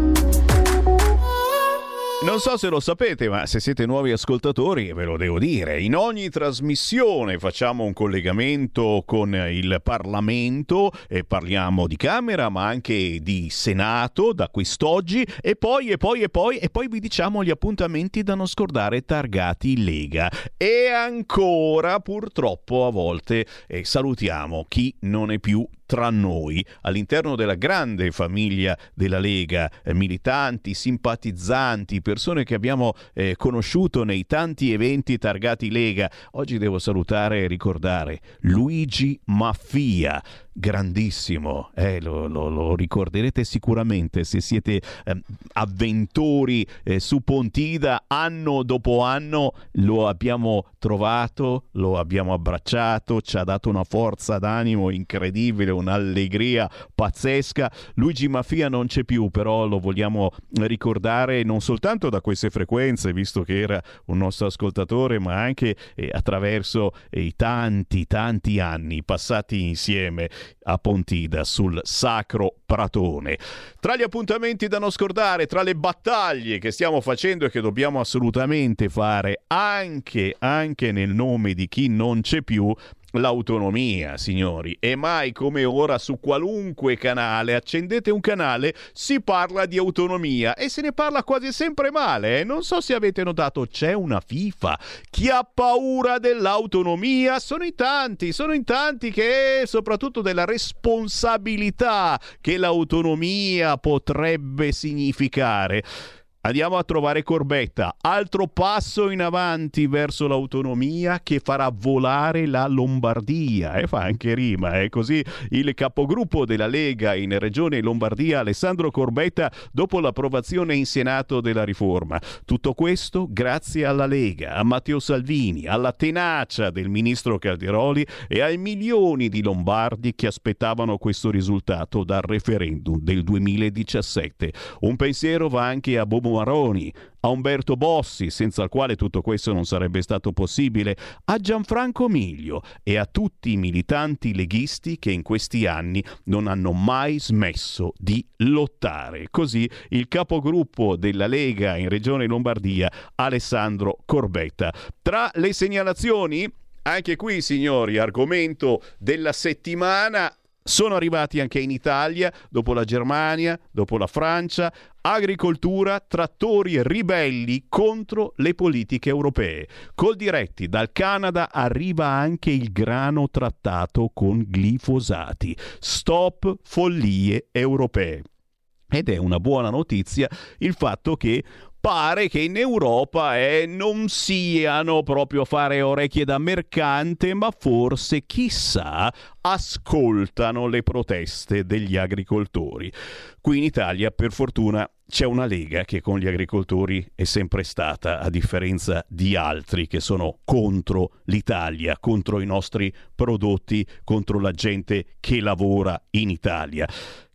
Non so se lo sapete, ma se siete nuovi ascoltatori, ve lo devo dire, in ogni trasmissione facciamo un collegamento con il Parlamento e parliamo di Camera, ma anche di Senato da quest'oggi e poi e poi e poi e poi vi diciamo gli appuntamenti da non scordare targati Lega. E ancora purtroppo a volte eh, salutiamo chi non è più tra noi, all'interno della grande famiglia della Lega, eh, militanti, simpatizzanti, persone che abbiamo eh, conosciuto nei tanti eventi targati Lega. Oggi devo salutare e ricordare Luigi Maffia grandissimo, eh, lo, lo, lo, ricorderete sicuramente se siete eh, avventori eh, su Pontida, anno dopo anno lo abbiamo trovato, lo abbiamo abbracciato, ci ha dato una forza d'animo incredibile, un'allegria pazzesca. Luigi Mafia non c'è più, però lo vogliamo ricordare non soltanto da queste frequenze, visto che era un nostro ascoltatore, ma anche eh, attraverso eh, i tanti, tanti anni passati insieme a Pontida sul Sacro Pratone. Tra gli appuntamenti da non scordare, tra le battaglie che stiamo facendo e che dobbiamo assolutamente fare anche, anche nel nome di chi non c'è più, l'autonomia, signori. E mai come ora su qualunque canale, accendete un canale, si parla di autonomia e se ne parla quasi sempre male. Eh? Non so se avete notato, c'è una FIFA. Chi ha paura dell'autonomia sono in tanti, sono in tanti che soprattutto della responsabilità che l'autonomia potrebbe significare. Andiamo a trovare Corbetta, altro passo in avanti verso l'autonomia che farà volare la Lombardia e eh, fa anche rima. È eh? così il capogruppo della Lega in Regione Lombardia, Alessandro Corbetta, dopo l'approvazione in Senato della riforma. Tutto questo grazie alla Lega, a Matteo Salvini, alla tenacia del ministro Calderoli e ai milioni di lombardi che aspettavano questo risultato dal referendum del 2017. Un pensiero va anche a Bobo Maroni, a Umberto Bossi, senza il quale tutto questo non sarebbe stato possibile, a Gianfranco Miglio e a tutti i militanti leghisti che in questi anni non hanno mai smesso di lottare. Così il capogruppo della Lega in Regione Lombardia, Alessandro Corbetta. Tra le segnalazioni anche qui, signori, argomento della settimana, sono arrivati anche in Italia, dopo la Germania, dopo la Francia, agricoltura, trattori ribelli contro le politiche europee. Col diretti dal Canada arriva anche il grano trattato con glifosati. Stop follie europee. Ed è una buona notizia il fatto che pare che in Europa eh, non siano proprio a fare orecchie da mercante, ma forse, chissà, ascoltano le proteste degli agricoltori. Qui in Italia, per fortuna, c'è una lega che con gli agricoltori è sempre stata, a differenza di altri che sono contro l'Italia, contro i nostri prodotti, contro la gente che lavora in Italia.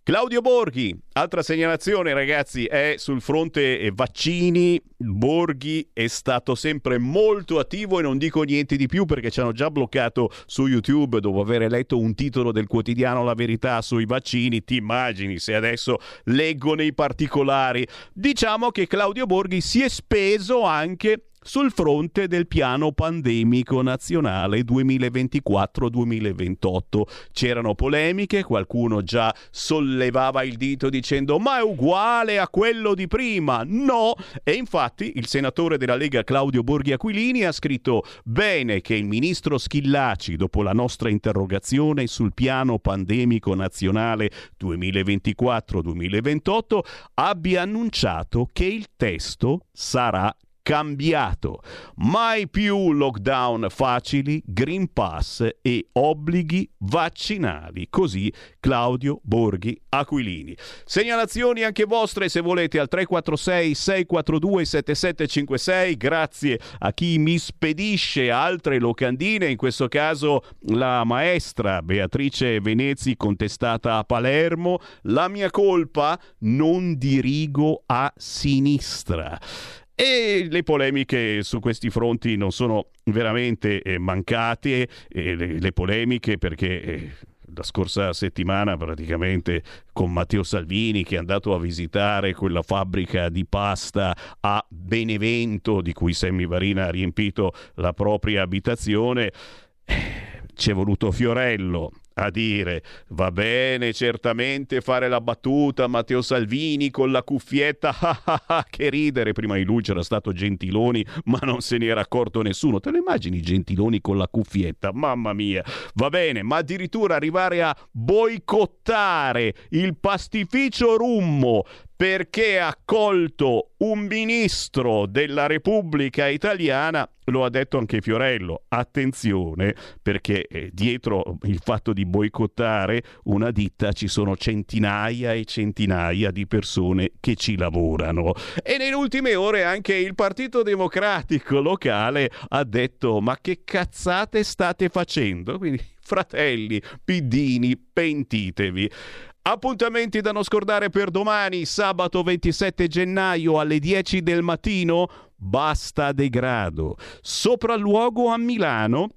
Claudio Borghi, altra segnalazione ragazzi è sul fronte vaccini. Borghi è stato sempre molto attivo e non dico niente di più perché ci hanno già bloccato su YouTube dopo aver letto un titolo del quotidiano La Verità sui vaccini. Ti immagini se adesso leggo nei particolari. Diciamo che Claudio Borghi si è speso anche sul fronte del piano pandemico nazionale 2024-2028. C'erano polemiche, qualcuno già sollevava il dito dicendo ma è uguale a quello di prima. No, e infatti il senatore della Lega Claudio Borghi Aquilini ha scritto bene che il ministro Schillaci dopo la nostra interrogazione sul piano pandemico nazionale 2024-2028 abbia annunciato che il testo sarà cambiato. Mai più lockdown facili, Green Pass e obblighi vaccinali. Così Claudio Borghi Aquilini. Segnalazioni anche vostre se volete al 346 642 7756. Grazie a chi mi spedisce altre locandine, in questo caso la maestra Beatrice Venezi contestata a Palermo. La mia colpa non dirigo a sinistra. E le polemiche su questi fronti non sono veramente eh, mancate, eh, le, le, polemiche perché... Eh, la scorsa settimana praticamente con Matteo Salvini che è andato a visitare quella fabbrica di pasta a Benevento di cui Semmi Varina ha riempito la propria abitazione. Eh, ci è voluto Fiorello a dire va bene certamente fare la battuta Matteo Salvini con la cuffietta. Che ridere. Prima di lui c'era stato Gentiloni ma non se ne era accorto nessuno. Te lo immagini Gentiloni con la cuffietta? Mamma mia. Va bene ma addirittura arrivare a boicottare il pastificio Rummo perché ha accolto un ministro della Repubblica Italiana, lo ha detto anche Fiorello, attenzione perché eh, dietro il fatto di boicottare una ditta ci sono centinaia e centinaia di persone che ci lavorano. E nelle ultime ore anche il Partito Democratico locale ha detto ma che cazzate state facendo? Quindi fratelli, piddini, pentitevi. Appuntamenti da non scordare per domani, sabato 27 gennaio alle 10 del mattino, basta degrado. Sopralluogo a Milano,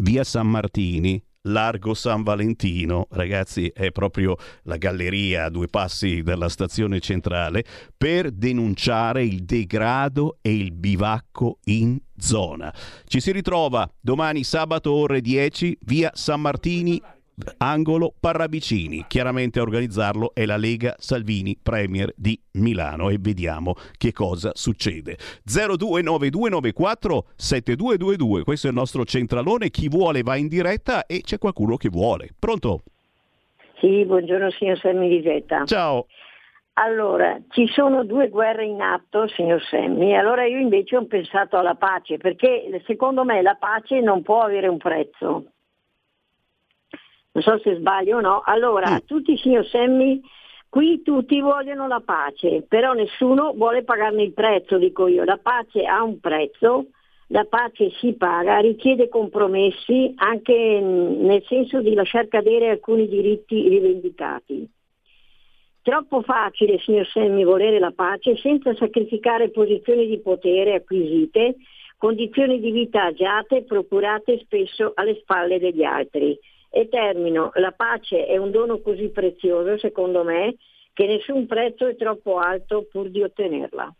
via San Martini, Largo San Valentino, ragazzi, è proprio la galleria a due passi dalla stazione centrale, per denunciare il degrado e il bivacco in zona. Ci si ritrova domani sabato ore 10, via San Martini angolo Parravicini. Chiaramente a organizzarlo è la Lega Salvini Premier di Milano e vediamo che cosa succede. 029294 7222, questo è il nostro centralone, chi vuole va in diretta e c'è qualcuno che vuole. Pronto? Sì, buongiorno signor Semmi Lisetta. Ciao. Allora, ci sono due guerre in atto, signor Semmi, allora io invece ho pensato alla pace, perché secondo me la pace non può avere un prezzo non so se sbaglio o no. Allora, mm. tutti signor Semmi, qui tutti vogliono la pace, però nessuno vuole pagarne il prezzo, dico io. La pace ha un prezzo, la pace si paga, richiede compromessi anche nel senso di lasciar cadere alcuni diritti rivendicati. Troppo facile, signor Semmi, volere la pace senza sacrificare posizioni di potere acquisite, condizioni di vita agiate procurate spesso alle spalle degli altri. E termino, la pace è un dono così prezioso, secondo me, che nessun prezzo è troppo alto pur di ottenerla.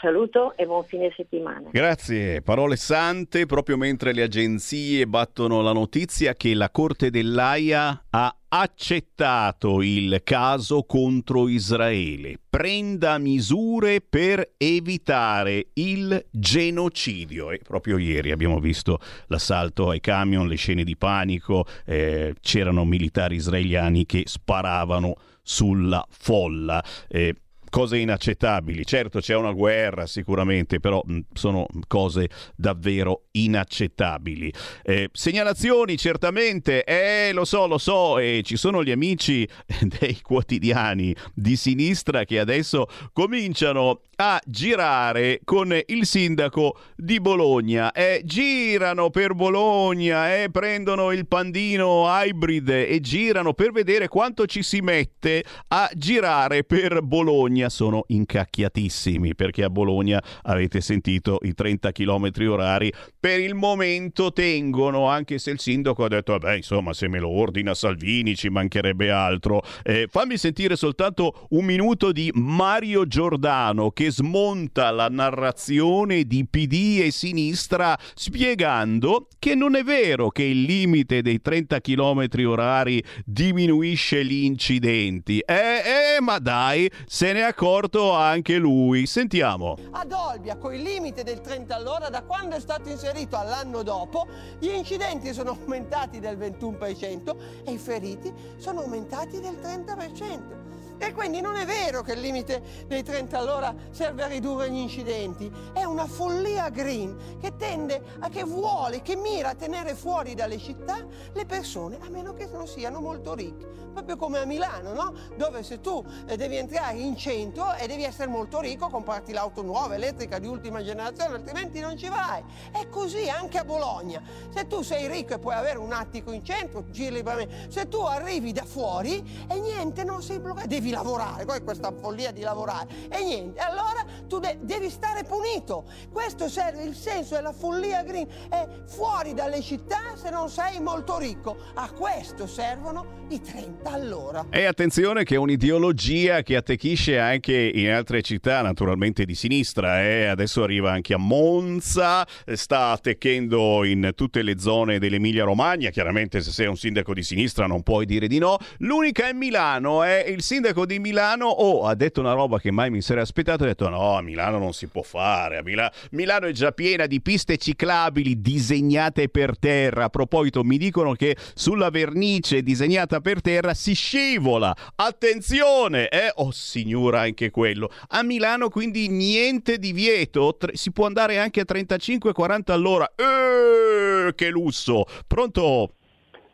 Saluto e buon fine settimana. Grazie, parole sante proprio mentre le agenzie battono la notizia che la Corte dell'AIA ha accettato il caso contro Israele. Prenda misure per evitare il genocidio. E proprio ieri abbiamo visto l'assalto ai camion, le scene di panico, eh, c'erano militari israeliani che sparavano sulla folla. Eh, cose inaccettabili. Certo c'è una guerra sicuramente, però sono cose davvero inaccettabili. Eh, segnalazioni certamente, eh, lo so, lo so, e ci sono gli amici dei quotidiani di sinistra che adesso cominciano a girare con il sindaco di Bologna. Eh, girano per Bologna, eh, prendono il pandino hybrid e girano per vedere quanto ci si mette a girare per Bologna Bologna sono incacchiatissimi perché a Bologna avete sentito i 30 km orari. Per il momento tengono anche se il sindaco ha detto vabbè insomma se me lo ordina Salvini ci mancherebbe altro eh, fammi sentire soltanto un minuto di Mario Giordano che smonta la narrazione di PD e sinistra spiegando che non è vero che il limite dei 30 km orari diminuisce gli incidenti. Eh, eh ma dai se ne è accorto anche lui sentiamo ad Olbia con il limite del 30 all'ora da quando è stato inserito all'anno dopo gli incidenti sono aumentati del 21% e i feriti sono aumentati del 30%. E quindi non è vero che il limite dei 30 all'ora serve a ridurre gli incidenti, è una follia green che tende a che vuole, che mira a tenere fuori dalle città le persone, a meno che non siano molto ricche. Proprio come a Milano, no? Dove se tu eh, devi entrare in centro e devi essere molto ricco, comparti l'auto nuova, elettrica, di ultima generazione, altrimenti non ci vai. È così anche a Bologna. Se tu sei ricco e puoi avere un attico in centro, giri liberamente. Se tu arrivi da fuori e niente, non sei bloccato, devi lavorare, poi questa follia di lavorare e niente, allora tu de- devi stare punito. Questo serve il senso della follia green, è fuori dalle città se non sei molto ricco. A questo servono i 30 all'ora. E attenzione che è un'ideologia che attecchisce anche in altre città, naturalmente di sinistra, eh? adesso arriva anche a Monza, sta attecchendo in tutte le zone dell'Emilia Romagna, chiaramente se sei un sindaco di sinistra non puoi dire di no. L'unica è Milano, è eh? il sindaco di Milano, oh, ha detto una roba che mai mi sarei aspettato, ha detto no, a Milano non si può fare, a Milano, Milano è già piena di piste ciclabili disegnate per terra, a proposito mi dicono che sulla vernice disegnata per terra si scivola, attenzione, eh? oh signora anche quello, a Milano quindi niente divieto, Tre- si può andare anche a 35-40 all'ora, eh, che lusso, pronto?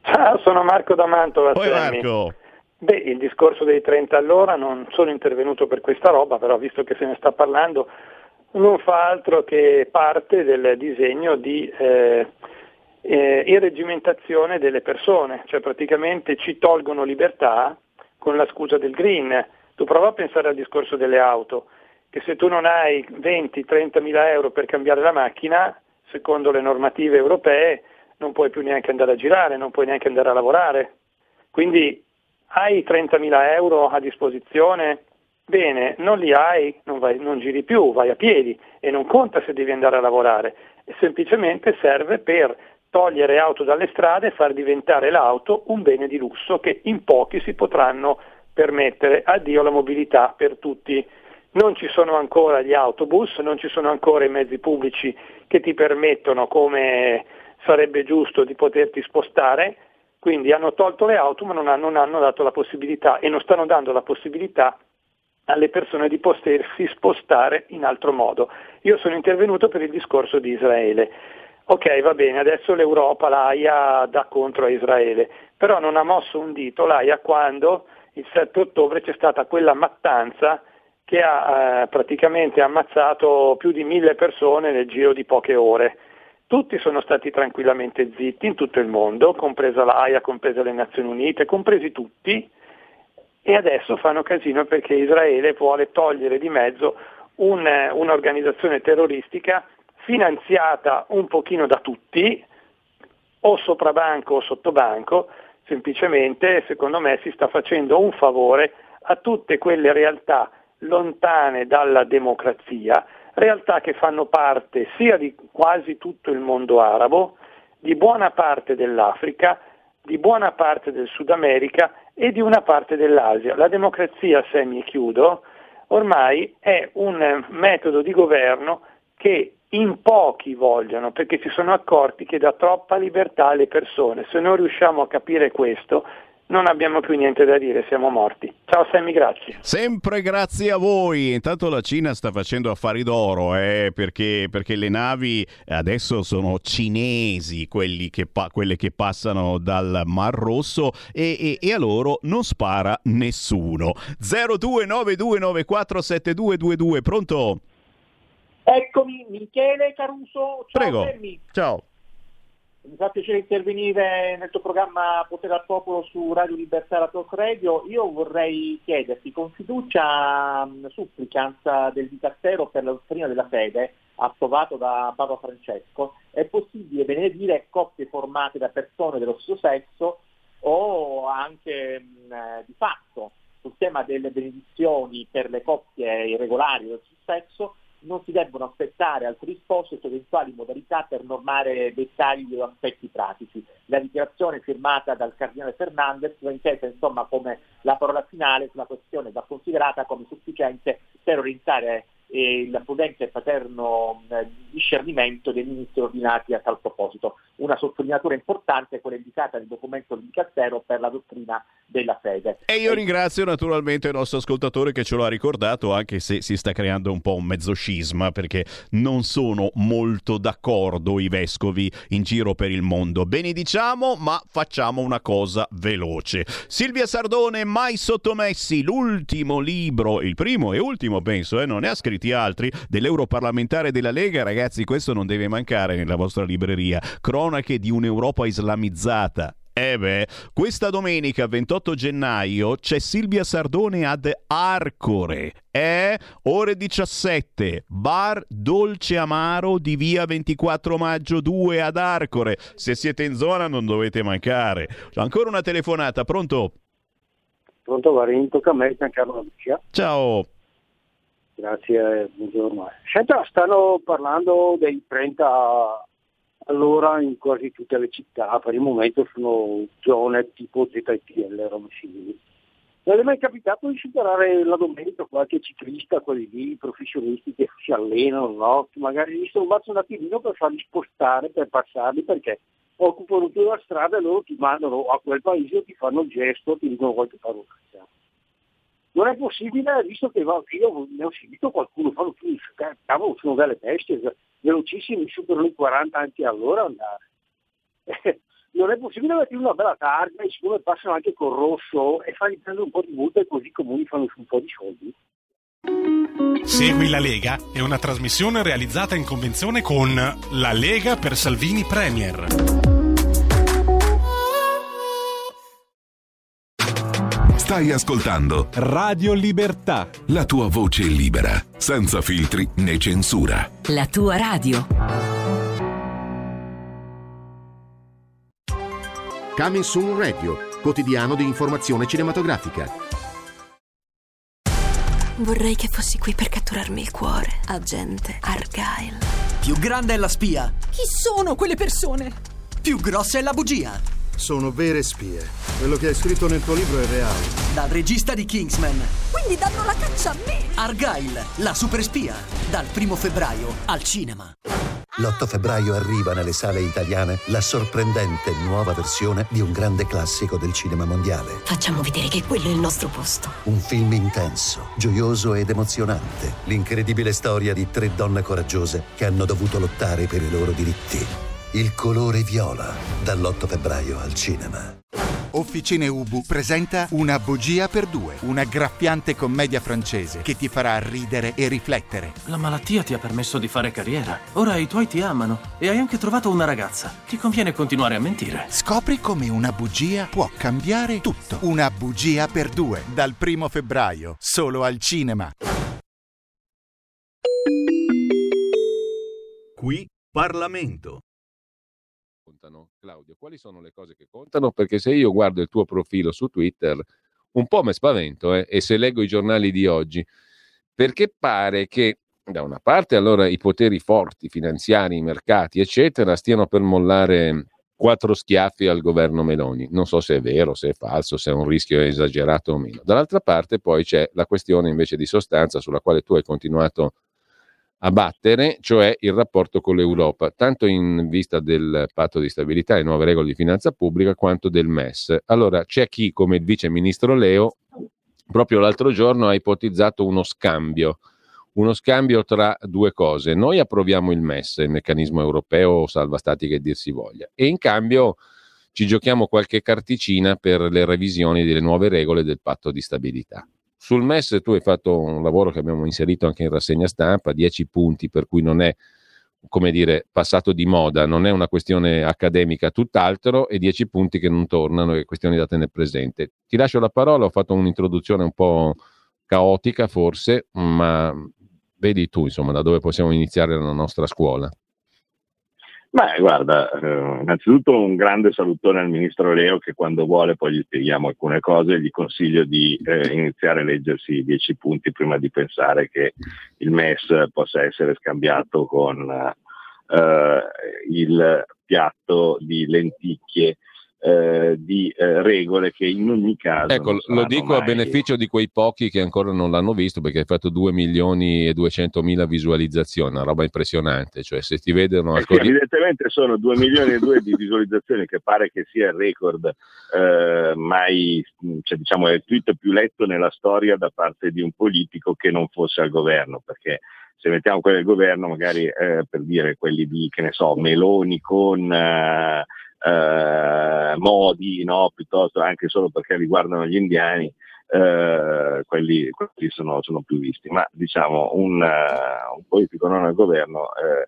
Ciao, sono Marco da Mantova. Poi. Marco. Beh, il discorso dei 30 all'ora non sono intervenuto per questa roba, però visto che se ne sta parlando, non fa altro che parte del disegno di eh, eh, irregimentazione delle persone, cioè praticamente ci tolgono libertà con la scusa del green. Tu prova a pensare al discorso delle auto, che se tu non hai 20-30 mila euro per cambiare la macchina, secondo le normative europee, non puoi più neanche andare a girare, non puoi neanche andare a lavorare. Quindi hai 30.000 euro a disposizione? Bene, non li hai, non, vai, non, giri più, vai a piedi e non conta se devi andare a lavorare, semplicemente serve per togliere auto dalle strade e far diventare l'auto un bene di lusso che in pochi si potranno permettere. Addio la mobilità per tutti. Non ci sono ancora gli autobus, non ci sono ancora i mezzi pubblici che ti permettono, come sarebbe giusto, di poterti spostare quindi hanno tolto le auto ma non hanno, non hanno dato la possibilità e non stanno dando la possibilità alle persone di potersi spostare in altro modo. Io sono intervenuto per il discorso di Israele. Ok, va bene, adesso l'Europa, l'AIA dà contro a Israele, però non ha mosso un dito l'AIA quando il 7 ottobre c'è stata quella mattanza che ha eh, praticamente ammazzato più di mille persone nel giro di poche ore. Tutti sono stati tranquillamente zitti in tutto il mondo, compresa l'AIA, compresa le Nazioni Unite, compresi tutti, e adesso fanno casino perché Israele vuole togliere di mezzo un, un'organizzazione terroristica finanziata un pochino da tutti, o soprabanco o sottobanco, semplicemente secondo me si sta facendo un favore a tutte quelle realtà lontane dalla democrazia realtà che fanno parte sia di quasi tutto il mondo arabo, di buona parte dell'Africa, di buona parte del Sud America e di una parte dell'Asia. La democrazia, se mi chiudo, ormai è un metodo di governo che in pochi vogliono, perché si sono accorti che dà troppa libertà alle persone. Se non riusciamo a capire questo, non abbiamo più niente da dire, siamo morti. Ciao Sammy, grazie. Sempre grazie a voi. Intanto la Cina sta facendo affari d'oro eh, perché, perché, le navi adesso sono cinesi, che pa- quelle che passano dal Mar Rosso e, e, e, a loro non spara nessuno. 0292947222, pronto? Eccomi, Michele Caruso. Ciao Prego. Sammy. Ciao. Mi fa piacere intervenire nel tuo programma Potere al Popolo su Radio Libertà la Talk Radio. Io vorrei chiederti con fiducia mh, supplicans del Dicastero per la dottrina della fede approvato da Papa Francesco, è possibile benedire coppie formate da persone dello stesso sesso o anche mh, eh, di fatto sul tema delle benedizioni per le coppie irregolari dello stesso sesso non si debbono aspettare altri sposi su eventuali modalità per normare dettagli o aspetti pratici. La dichiarazione firmata dal Cardinale Fernandez va intesa insomma come la parola finale sulla questione va considerata come sufficiente per orientare eh, il prudente e paterno eh, discernimento dei ministri ordinati a tal proposito. Una sottolineatura importante è quella indicata nel documento del Dicastero per la dottrina della fede. E io ringrazio naturalmente il nostro ascoltatore che ce lo ha ricordato, anche se si sta creando un po' un mezzo scisma, perché non sono molto d'accordo i vescovi in giro per il mondo. Benediciamo, ma facciamo una cosa veloce. Silvia Sardone, Mai sottomessi, l'ultimo libro, il primo e ultimo penso, eh, non ne ha scritti altri, dell'europarlamentare della Lega, ragazzi, questo non deve mancare nella vostra libreria. Cronache di un'Europa islamizzata. Eh beh, questa domenica 28 gennaio c'è Silvia Sardone ad Arcore. È ore 17, bar Dolce Amaro di via 24 maggio 2 ad Arcore. Se siete in zona non dovete mancare. Ancora una telefonata, pronto? Pronto Varin, tocca a me, Giancarlo Lucia. Ciao. Grazie, buongiorno. Senta, stanno parlando dei 30 all'ora in quasi tutte le città, per il momento sono zone tipo ZTL, robe simili. Non è mai capitato di superare la domenica qualche ciclista, quelli lì, professionisti che si allenano, no? Che magari gli storbazzo un attimino per farli spostare, per passarli, perché occupano tutta la strada e loro ti mandano a quel paese, ti fanno il gesto, ti dicono qualche parola. Non è possibile, visto che io ne ho sentito qualcuno, fanno tutti, cavolo, sono delle bestie, velocissimi, superano i 40 anche all'ora andare. non è possibile mettere una bella targa e siccome passano anche col rosso e fargli prendere un po' di multa e così i comuni fanno su un po' di soldi. Segui la Lega è una trasmissione realizzata in convenzione con La Lega per Salvini Premier. Stai ascoltando Radio Libertà. la tua voce libera, senza filtri né censura. La tua radio. Coming Soon Radio, quotidiano di informazione cinematografica. Vorrei che fossi qui per catturarmi il cuore, agente Argyle. Più grande è la spia, Chi sono quelle persone? più grossa è la bugia. Sono vere spie. Quello che hai scritto nel tuo libro è reale. Dal regista di Kingsman, Quindi danno la caccia a me! Argyle, la super spia. Dal primo febbraio al cinema. L'8 febbraio arriva nelle sale italiane la sorprendente nuova versione di un grande classico del cinema mondiale. Facciamo vedere che quello è il nostro posto. Un film intenso, gioioso ed emozionante. L'incredibile storia di tre donne coraggiose che hanno dovuto lottare per i loro diritti. Il colore viola, dall'8 febbraio al cinema. Officine Ubu presenta Una bugia per due, una graffiante commedia francese che ti farà ridere e riflettere. La malattia ti ha permesso di fare carriera. Ora i tuoi ti amano e hai anche trovato una ragazza. Ti conviene continuare a mentire. Scopri come una bugia può cambiare tutto. Una bugia per due, dal primo febbraio, solo al cinema. Qui Parlamento. Contano, Claudio? Quali sono le cose che contano? Perché se io guardo il tuo profilo su Twitter, un po' mi spavento, eh, e se leggo i giornali di oggi, perché pare che da una parte allora i poteri forti, finanziari, i mercati, eccetera, stiano per mollare quattro schiaffi al governo Meloni. Non so se è vero, se è falso, se è un rischio esagerato o meno. Dall'altra parte poi c'è la questione invece di sostanza sulla quale tu hai continuato a battere, cioè il rapporto con l'Europa, tanto in vista del patto di stabilità e nuove regole di finanza pubblica, quanto del MES. Allora c'è chi, come il vice ministro Leo, proprio l'altro giorno ha ipotizzato uno scambio, uno scambio tra due cose. Noi approviamo il MES, il meccanismo europeo salva stati che dir si voglia, e in cambio ci giochiamo qualche carticina per le revisioni delle nuove regole del patto di stabilità. Sul MES tu hai fatto un lavoro che abbiamo inserito anche in rassegna stampa, 10 punti per cui non è come dire, passato di moda, non è una questione accademica, tutt'altro, e dieci punti che non tornano, è questione da tenere presente. Ti lascio la parola, ho fatto un'introduzione un po' caotica forse, ma vedi tu, insomma, da dove possiamo iniziare la nostra scuola. Beh, guarda, eh, innanzitutto un grande salutone al ministro Leo che quando vuole poi gli spieghiamo alcune cose, gli consiglio di eh, iniziare a leggersi i dieci punti prima di pensare che il MES possa essere scambiato con eh, il piatto di lenticchie eh, di eh, regole che in ogni caso. Ecco, lo dico mai... a beneficio di quei pochi che ancora non l'hanno visto perché hai fatto 2 milioni e 200 mila visualizzazioni, una roba impressionante. Cioè, se ti vedono eh sì, evidentemente sono 2 milioni e 2 di visualizzazioni, che pare che sia il record eh, mai, cioè, diciamo, è il tweet più letto nella storia da parte di un politico che non fosse al governo, perché se mettiamo quelli del governo, magari eh, per dire quelli di, che ne so, Meloni con eh, eh, modi, no? piuttosto anche solo perché riguardano gli indiani, eh, quelli, quelli sono, sono, più visti. Ma diciamo un, uh, un politico non al governo eh,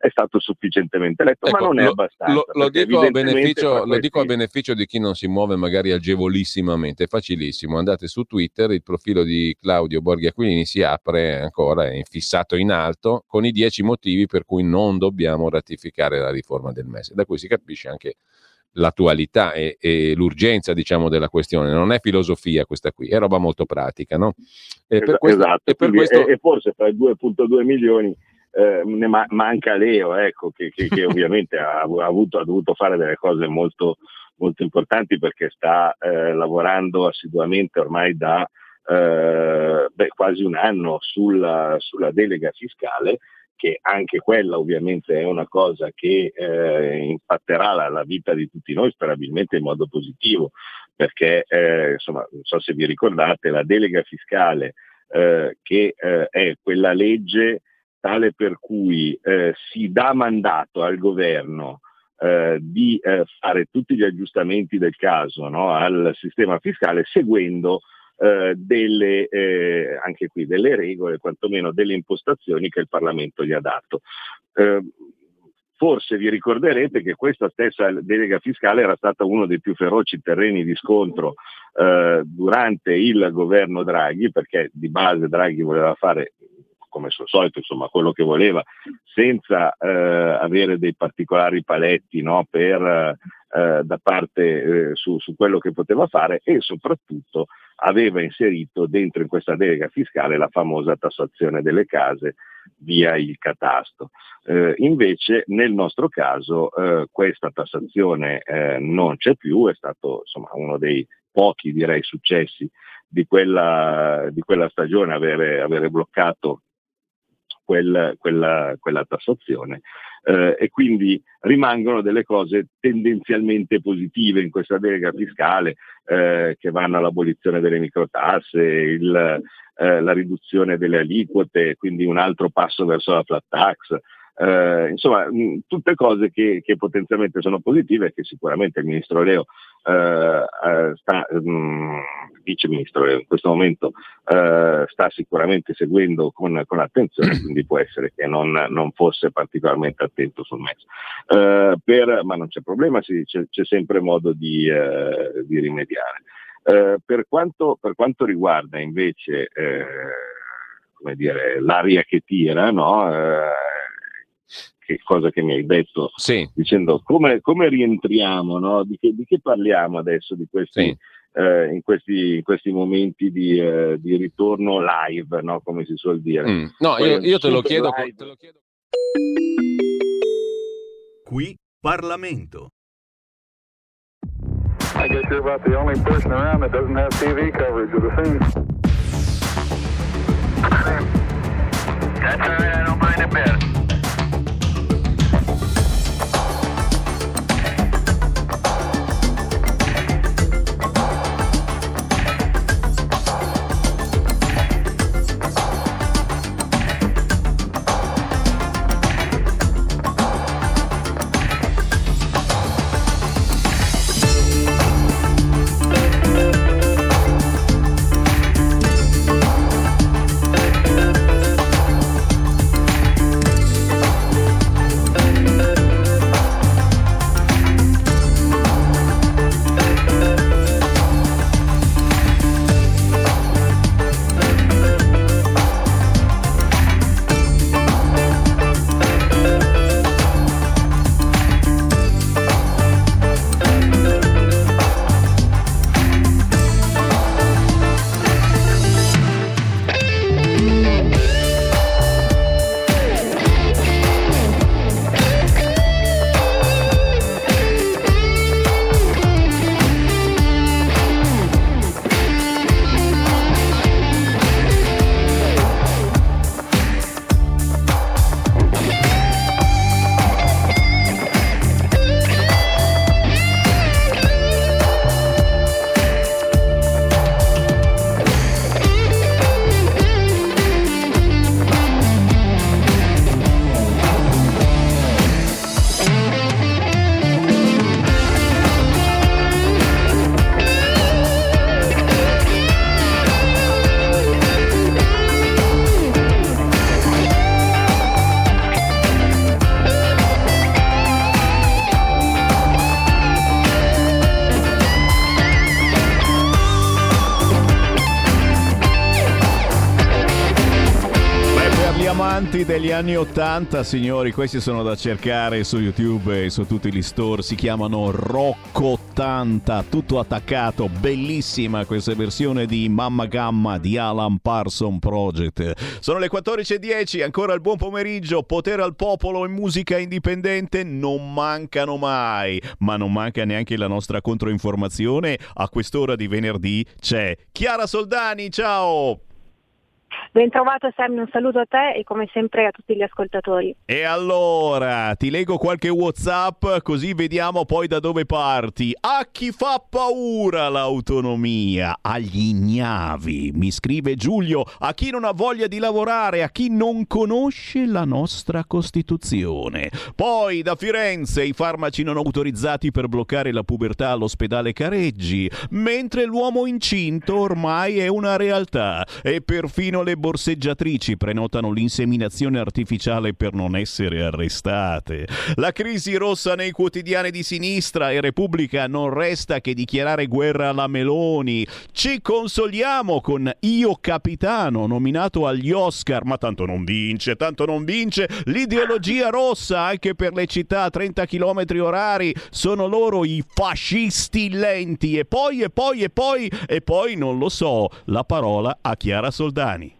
è stato sufficientemente letto, ecco, ma non è lo, abbastanza. Lo, lo, dico a beneficio, questi... lo dico a beneficio di chi non si muove magari agevolissimamente, è facilissimo, andate su Twitter, il profilo di Claudio Borghi Aquilini si apre ancora, è fissato in alto, con i dieci motivi per cui non dobbiamo ratificare la riforma del MES, da cui si capisce anche l'attualità e, e, l'urgenza diciamo, della questione. Non è filosofia questa qui, è roba molto pratica. No? E, per questo, esatto, e, per questo... e, forse tra i 2.2 milioni eh, ne ma- manca Leo, ecco, che, che, che ovviamente ha, ha, avuto, ha, dovuto fare delle cose molto, molto importanti perché sta eh, lavorando assiduamente ormai da eh, beh, quasi un anno sulla, sulla, delega fiscale che anche quella ovviamente è una cosa che eh, impatterà la, la, vita di tutti noi sperabilmente in modo positivo perché eh, insomma non so se vi ricordate la delega fiscale eh, che è quella legge tale per cui eh, si dà mandato al governo eh, di eh, fare tutti gli aggiustamenti del caso no, al sistema fiscale seguendo eh, delle, eh, anche qui delle regole, quantomeno delle impostazioni che il Parlamento gli ha dato. Eh, forse vi ricorderete che questa stessa delega fiscale era stata uno dei più feroci terreni di scontro eh, durante il governo Draghi, perché di base Draghi voleva fare come al solito, insomma, quello che voleva, senza eh, avere dei particolari paletti no, per, eh, da parte eh, su, su, quello che poteva fare e soprattutto aveva inserito dentro in questa delega fiscale la famosa tassazione delle case via il catasto. Eh, invece nel nostro caso eh, questa tassazione eh, non c'è più, è stato insomma, uno dei pochi direi successi di quella, di quella stagione avere, avere bloccato quel, quella, quella, tassazione. Eh, e quindi rimangono delle cose tendenzialmente positive in questa delega fiscale eh, che vanno all'abolizione delle microtasse, il, eh, la riduzione delle aliquote, quindi un altro passo verso la flat tax. Eh, insomma, mh, tutte cose che, che, potenzialmente sono positive e che sicuramente il ministro Leo eh, eh sta, mh, vice ministro Leo in questo momento eh, sta sicuramente seguendo con, con, attenzione, quindi può essere che non, non fosse particolarmente attento sul MES. Eh, per, ma non c'è problema, sì, c'è, c'è, sempre modo di, eh, di rimediare. Per quanto, per, quanto, riguarda invece come dire, l'aria che tira, no? Che cosa che mi hai detto, sì. dicendo come, come rientriamo, no? di, che, di, che, parliamo adesso di questi, sì. eh, in, questi, in, questi, momenti di, eh, di ritorno live, no? come si suol dire. Mm. No, io, io te, lo chiedo, te lo chiedo. Qui Parlamento. I guess you're about the only person around that doesn't have TV coverage of the scene. That's all right, I don't mind a bit. Degli anni 80, signori, questi sono da cercare su YouTube e su tutti gli store, si chiamano Rock 80, tutto attaccato, bellissima questa versione di Mamma Gamma di Alan Parson Project. Sono le 14.10, ancora il buon pomeriggio, potere al popolo e musica indipendente non mancano mai, ma non manca neanche la nostra controinformazione, a quest'ora di venerdì c'è Chiara Soldani, ciao! Ben trovato Sammy, un saluto a te e come sempre a tutti gli ascoltatori. E allora, ti leggo qualche Whatsapp così vediamo poi da dove parti. A chi fa paura l'autonomia? Agli ignavi, mi scrive Giulio, a chi non ha voglia di lavorare, a chi non conosce la nostra Costituzione. Poi da Firenze i farmaci non autorizzati per bloccare la pubertà all'ospedale Careggi, mentre l'uomo incinto ormai è una realtà e perfino le borseggiatrici prenotano l'inseminazione artificiale per non essere arrestate. La crisi rossa nei quotidiani di sinistra e Repubblica non resta che dichiarare guerra alla Meloni. Ci consoliamo con Io Capitano, nominato agli Oscar, ma tanto non vince, tanto non vince. L'ideologia rossa anche per le città a 30 km orari sono loro i fascisti lenti. E poi, e poi, e poi, e poi non lo so, la parola a Chiara Soldani.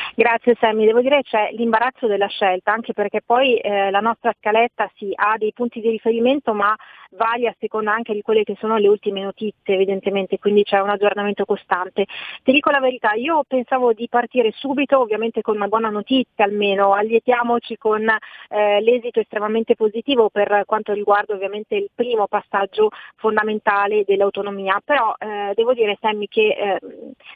Grazie Sammy, devo dire c'è l'imbarazzo della scelta, anche perché poi eh, la nostra scaletta sì, ha dei punti di riferimento, ma varia a seconda anche di quelle che sono le ultime notizie evidentemente, quindi c'è un aggiornamento costante. Ti dico la verità, io pensavo di partire subito ovviamente con una buona notizia almeno, allietiamoci con eh, l'esito estremamente positivo per quanto riguarda ovviamente il primo passaggio fondamentale dell'autonomia, però eh, devo dire Sammy che eh,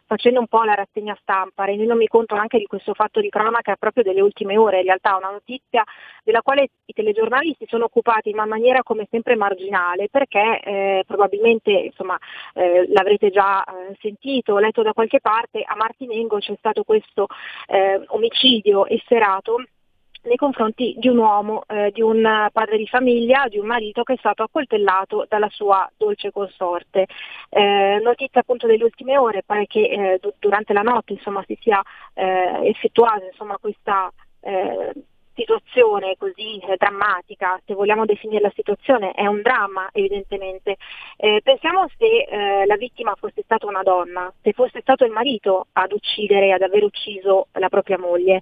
facendo un po' la rassegna stampa, rendendomi conto anche di questo fatto di cronaca proprio delle ultime ore, in realtà una notizia della quale i telegiornali si sono occupati in maniera come sempre marginale, perché eh, probabilmente insomma, eh, l'avrete già eh, sentito letto da qualche parte, a Martinengo c'è stato questo eh, omicidio esserato nei confronti di un uomo, eh, di un padre di famiglia, di un marito che è stato accoltellato dalla sua dolce consorte. Eh, notizia appunto delle ultime ore, pare che eh, d- durante la notte insomma, si sia eh, effettuata insomma, questa eh, situazione così eh, drammatica, se vogliamo definire la situazione, è un dramma evidentemente. Eh, pensiamo se eh, la vittima fosse stata una donna, se fosse stato il marito ad uccidere, ad aver ucciso la propria moglie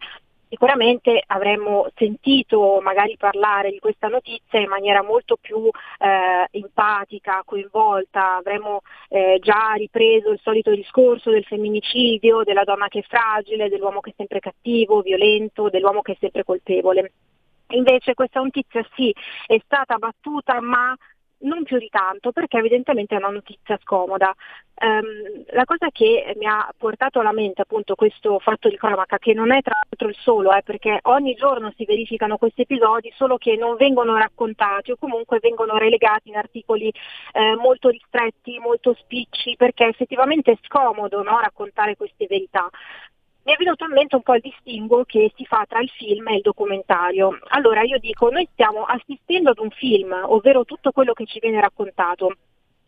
sicuramente avremmo sentito magari parlare di questa notizia in maniera molto più eh, empatica, coinvolta, avremmo eh, già ripreso il solito discorso del femminicidio, della donna che è fragile, dell'uomo che è sempre cattivo, violento, dell'uomo che è sempre colpevole. Invece questa notizia sì è stata battuta ma non più di tanto perché evidentemente è una notizia scomoda. Um, la cosa che mi ha portato alla mente appunto questo fatto di cronaca, che non è tra l'altro il solo, eh, perché ogni giorno si verificano questi episodi, solo che non vengono raccontati o comunque vengono relegati in articoli eh, molto ristretti, molto spicci, perché effettivamente è scomodo no, raccontare queste verità mi è venuto in mente un po' il distinguo che si fa tra il film e il documentario. Allora io dico, noi stiamo assistendo ad un film, ovvero tutto quello che ci viene raccontato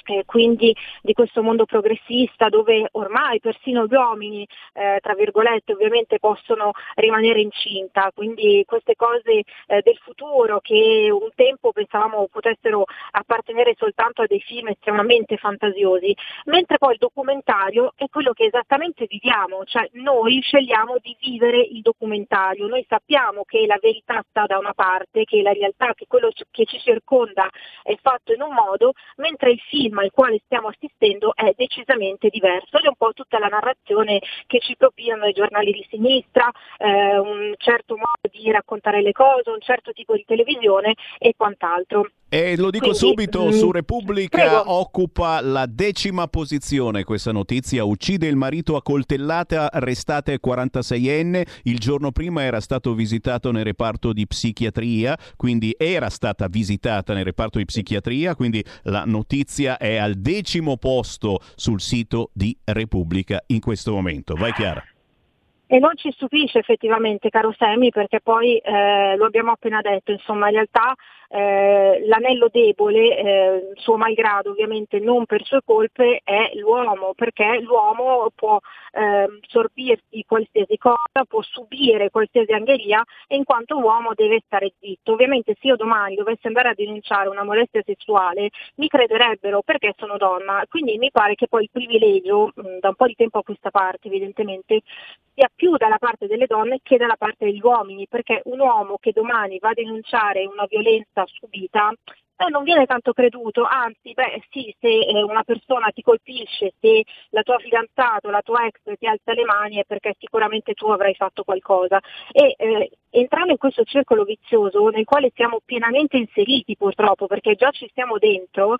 eh, quindi di questo mondo progressista dove ormai persino gli uomini, eh, tra virgolette, ovviamente possono rimanere incinta, quindi queste cose eh, del futuro che un tempo pensavamo potessero appartenere soltanto a dei film estremamente fantasiosi, mentre poi il documentario è quello che esattamente viviamo, cioè noi scegliamo di vivere il documentario, noi sappiamo che la verità sta da una parte, che la realtà, che quello che ci circonda è fatto in un modo, mentre il film film al quale stiamo assistendo è decisamente diverso ed è un po' tutta la narrazione che ci propinano i giornali di sinistra, eh, un certo modo di raccontare le cose, un certo tipo di televisione e quant'altro. E lo dico Quindi, subito, mm, su Repubblica prego. occupa la decima posizione questa notizia. Uccide il marito a coltellata, arrestate 46enne. Il giorno prima era stato visitato nel reparto di psichiatria, quindi era stata visitata nel reparto di psichiatria, quindi la notizia è al decimo posto sul sito di Repubblica in questo momento. Vai Chiara. E non ci stupisce effettivamente, caro Semi, perché poi eh, lo abbiamo appena detto, insomma in realtà eh, l'anello debole, eh, suo malgrado ovviamente non per sue colpe, è l'uomo, perché l'uomo può eh, sorbirsi qualsiasi cosa, può subire qualsiasi angheria e in quanto uomo deve stare zitto. Ovviamente se io domani dovessi andare a denunciare una molestia sessuale mi crederebbero perché sono donna, quindi mi pare che poi il privilegio mh, da un po' di tempo a questa parte evidentemente sia più dalla parte delle donne che dalla parte degli uomini, perché un uomo che domani va a denunciare una violenza subita eh, non viene tanto creduto, anzi, beh sì, se eh, una persona ti colpisce, se la tua fidanzato, la tua ex ti alza le mani è perché sicuramente tu avrai fatto qualcosa. E eh, entrando in questo circolo vizioso nel quale siamo pienamente inseriti purtroppo, perché già ci siamo dentro,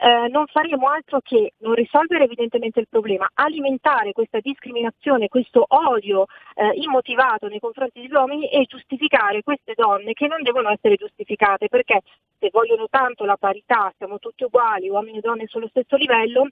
eh, non faremo altro che non risolvere evidentemente il problema, alimentare questa discriminazione, questo odio eh, immotivato nei confronti degli uomini e giustificare queste donne che non devono essere giustificate perché se vogliono tanto la parità, siamo tutti uguali, uomini e donne sullo stesso livello,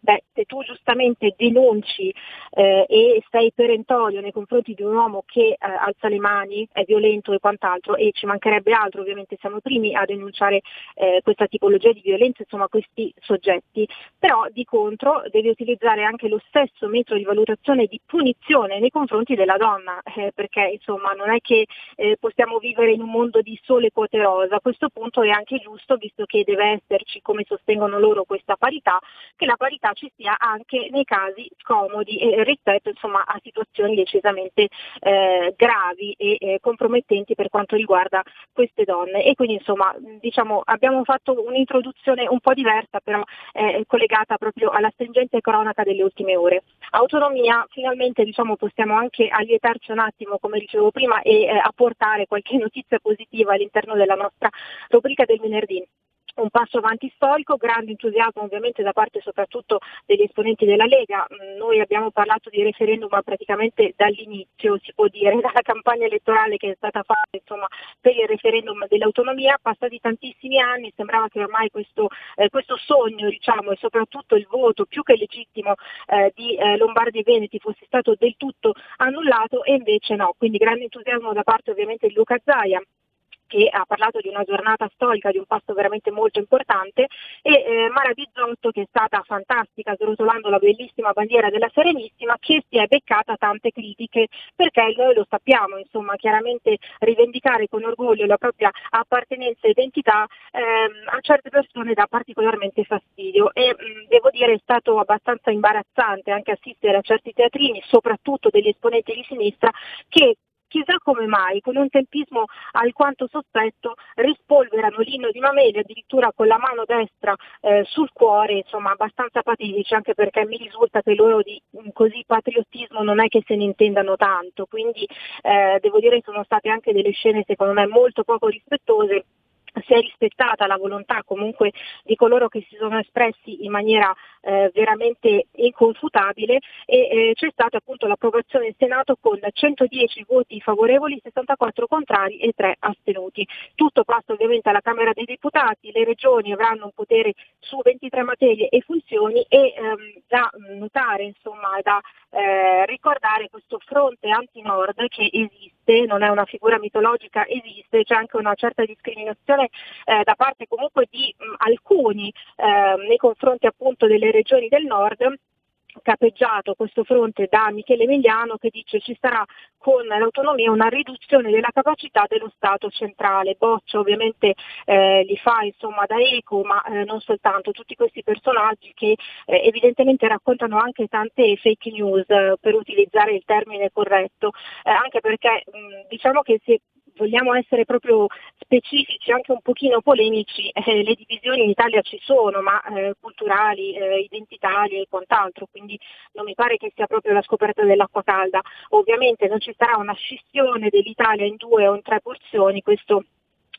Beh, se tu giustamente denunci eh, e sei perentorio nei confronti di un uomo che eh, alza le mani, è violento e quant'altro, e ci mancherebbe altro, ovviamente siamo i primi a denunciare eh, questa tipologia di violenza, insomma questi soggetti, però di contro devi utilizzare anche lo stesso metodo di valutazione e di punizione nei confronti della donna, eh, perché insomma non è che eh, possiamo vivere in un mondo di sole quote rosa, a questo punto è anche giusto, visto che deve esserci, come sostengono loro, questa parità, che la parità realtà ci sia anche nei casi scomodi eh, rispetto insomma, a situazioni decisamente eh, gravi e eh, compromettenti per quanto riguarda queste donne. E quindi insomma diciamo, abbiamo fatto un'introduzione un po' diversa però eh, collegata proprio alla stringente cronaca delle ultime ore. Autonomia, finalmente diciamo, possiamo anche allietarci un attimo, come dicevo prima, e eh, apportare qualche notizia positiva all'interno della nostra rubrica del venerdì un passo avanti storico, grande entusiasmo ovviamente da parte soprattutto degli esponenti della Lega. Mm, noi abbiamo parlato di referendum praticamente dall'inizio, si può dire, dalla campagna elettorale che è stata fatta insomma, per il referendum dell'autonomia, passati tantissimi anni, sembrava che ormai questo, eh, questo sogno diciamo, e soprattutto il voto più che legittimo eh, di eh, Lombardi e Veneti fosse stato del tutto annullato e invece no, quindi grande entusiasmo da parte ovviamente di Luca Zaia che ha parlato di una giornata storica, di un passo veramente molto importante, e eh, Mara Bizzotto che è stata fantastica srotolando la bellissima bandiera della Serenissima che si è beccata tante critiche perché noi lo sappiamo, insomma chiaramente rivendicare con orgoglio la propria appartenenza e identità ehm, a certe persone dà particolarmente fastidio. E mh, mm, devo dire è stato abbastanza imbarazzante anche assistere a certi teatrini, soprattutto degli esponenti di sinistra, che chissà come mai, con un tempismo alquanto sospetto, rispolverano l'inno di Mameli addirittura con la mano destra eh, sul cuore, insomma abbastanza patetici, anche perché mi risulta che loro di così patriottismo non è che se ne intendano tanto, quindi eh, devo dire che sono state anche delle scene secondo me molto poco rispettose si è rispettata la volontà comunque di coloro che si sono espressi in maniera eh, veramente inconfutabile e eh, c'è stata appunto l'approvazione in Senato con 110 voti favorevoli, 64 contrari e 3 astenuti. Tutto passa ovviamente alla Camera dei Deputati, le regioni avranno un potere su 23 materie e funzioni e ehm, da notare, insomma, da eh, ricordare questo fronte anti-nord che esiste, non è una figura mitologica, esiste, c'è anche una certa discriminazione eh, da parte comunque di mh, alcuni eh, nei confronti appunto delle regioni del nord capeggiato questo fronte da Michele Emiliano che dice ci sarà con l'autonomia una riduzione della capacità dello Stato centrale. Boccia ovviamente eh, li fa insomma da eco, ma eh, non soltanto, tutti questi personaggi che eh, evidentemente raccontano anche tante fake news per utilizzare il termine corretto, eh, anche perché mh, diciamo che si vogliamo essere proprio specifici, anche un pochino polemici, eh, le divisioni in Italia ci sono, ma eh, culturali, eh, identitarie e quant'altro, quindi non mi pare che sia proprio la scoperta dell'acqua calda. Ovviamente non ci sarà una scissione dell'Italia in due o in tre porzioni, questo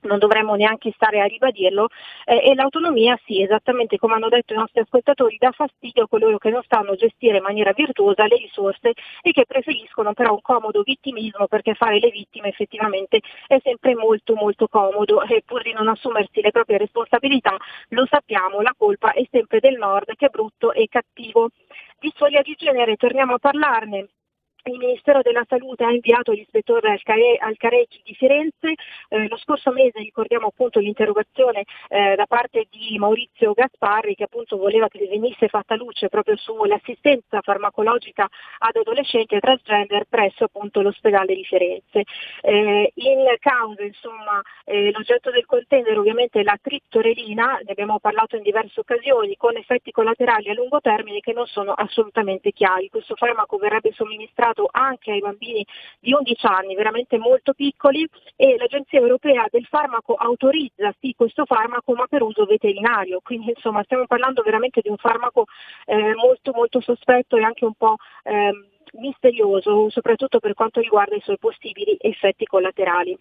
non dovremmo neanche stare a ribadirlo, eh, e l'autonomia sì, esattamente come hanno detto i nostri ascoltatori, dà fastidio a coloro che non stanno a gestire in maniera virtuosa le risorse e che preferiscono però un comodo vittimismo perché fare le vittime effettivamente è sempre molto molto comodo e pur di non assumersi le proprie responsabilità, lo sappiamo, la colpa è sempre del nord che è brutto e cattivo. Di soglia di genere torniamo a parlarne il Ministero della Salute ha inviato l'ispettore al, Care- al Careggi di Firenze. Eh, lo scorso mese ricordiamo appunto l'interrogazione eh, da parte di Maurizio Gasparri che appunto voleva che venisse fatta luce proprio sull'assistenza farmacologica ad adolescenti e transgender presso appunto l'ospedale di Firenze. Eh, in causa insomma eh, l'oggetto del contender ovviamente è la triptorelina, ne abbiamo parlato in diverse occasioni, con effetti collaterali a lungo termine che non sono assolutamente chiari. Questo farmaco verrebbe somministrato applicato anche ai bambini di 11 anni, veramente molto piccoli, e l'Agenzia Europea del Farmaco autorizza sì questo farmaco ma per uso veterinario, quindi insomma stiamo parlando veramente di un farmaco eh, molto molto sospetto e anche un po' eh, misterioso, soprattutto per quanto riguarda i suoi possibili effetti collaterali.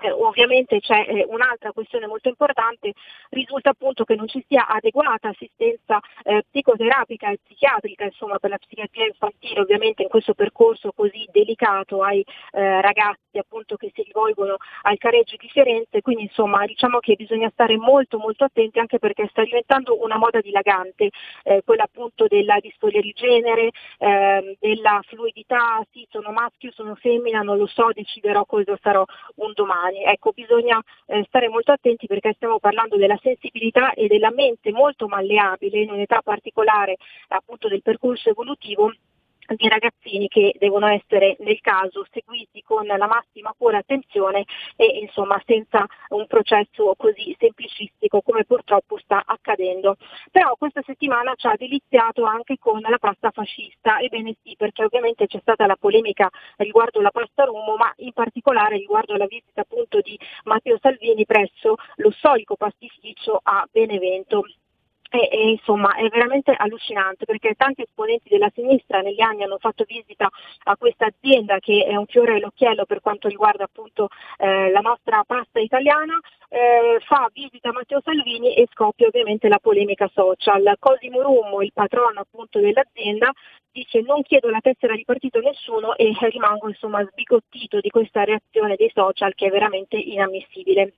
Eh, ovviamente c'è eh, un'altra questione molto importante, risulta appunto che non ci sia adeguata assistenza eh, psicoterapica e psichiatrica insomma, per la psichiatria infantile. Ovviamente in questo percorso così delicato ai eh, ragazzi appunto che si rivolgono al careggio di Firenze, quindi insomma diciamo che bisogna stare molto molto attenti anche perché sta diventando una moda dilagante, eh, quella appunto della disforia di genere, ehm, della fluidità, sì sono maschio, sono femmina, non lo so, deciderò cosa sarò un domani umani. Ecco, bisogna eh, stare molto attenti perché stiamo parlando della sensibilità e della mente molto malleabile in un'età particolare appunto del percorso evolutivo di ragazzini che devono essere nel caso seguiti con la massima cura e attenzione e insomma senza un processo così semplicistico come purtroppo sta accadendo. Però questa settimana ci ha deliziato anche con la pasta fascista, ebbene sì perché ovviamente c'è stata la polemica riguardo la pasta Rumo ma in particolare riguardo la visita appunto di Matteo Salvini presso lo storico pastificio a Benevento. E, e, insomma è veramente allucinante perché tanti esponenti della sinistra negli anni hanno fatto visita a questa azienda che è un fiore all'occhiello per quanto riguarda appunto eh, la nostra pasta italiana, eh, fa visita a Matteo Salvini e scoppia ovviamente la polemica social. Cosimo Rummo, il patrono appunto dell'azienda, dice non chiedo la tessera di partito a nessuno e rimango insomma sbigottito di questa reazione dei social che è veramente inammissibile.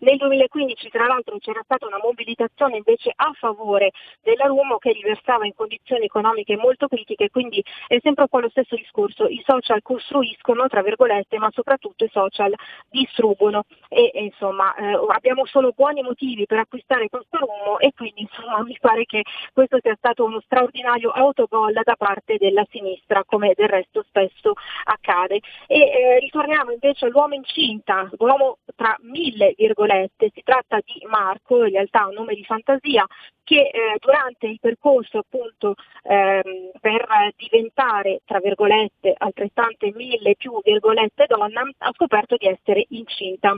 Nel 2015 tra l'altro c'era stata una mobilitazione invece a favore della Rumo che riversava in condizioni economiche molto critiche, quindi è sempre un po' lo stesso discorso, i social costruiscono tra virgolette ma soprattutto i social distruggono e, e insomma eh, abbiamo solo buoni motivi per acquistare questo Rumo e quindi insomma mi pare che questo sia stato uno straordinario autogol da parte della sinistra come del resto spesso accade. E eh, ritorniamo invece all'uomo incinta, l'uomo tra mille virgolette, si tratta di Marco, in realtà un nome di fantasia, che eh, durante il percorso appunto ehm, per diventare tra virgolette altrettante mille più virgolette donna ha scoperto di essere incinta.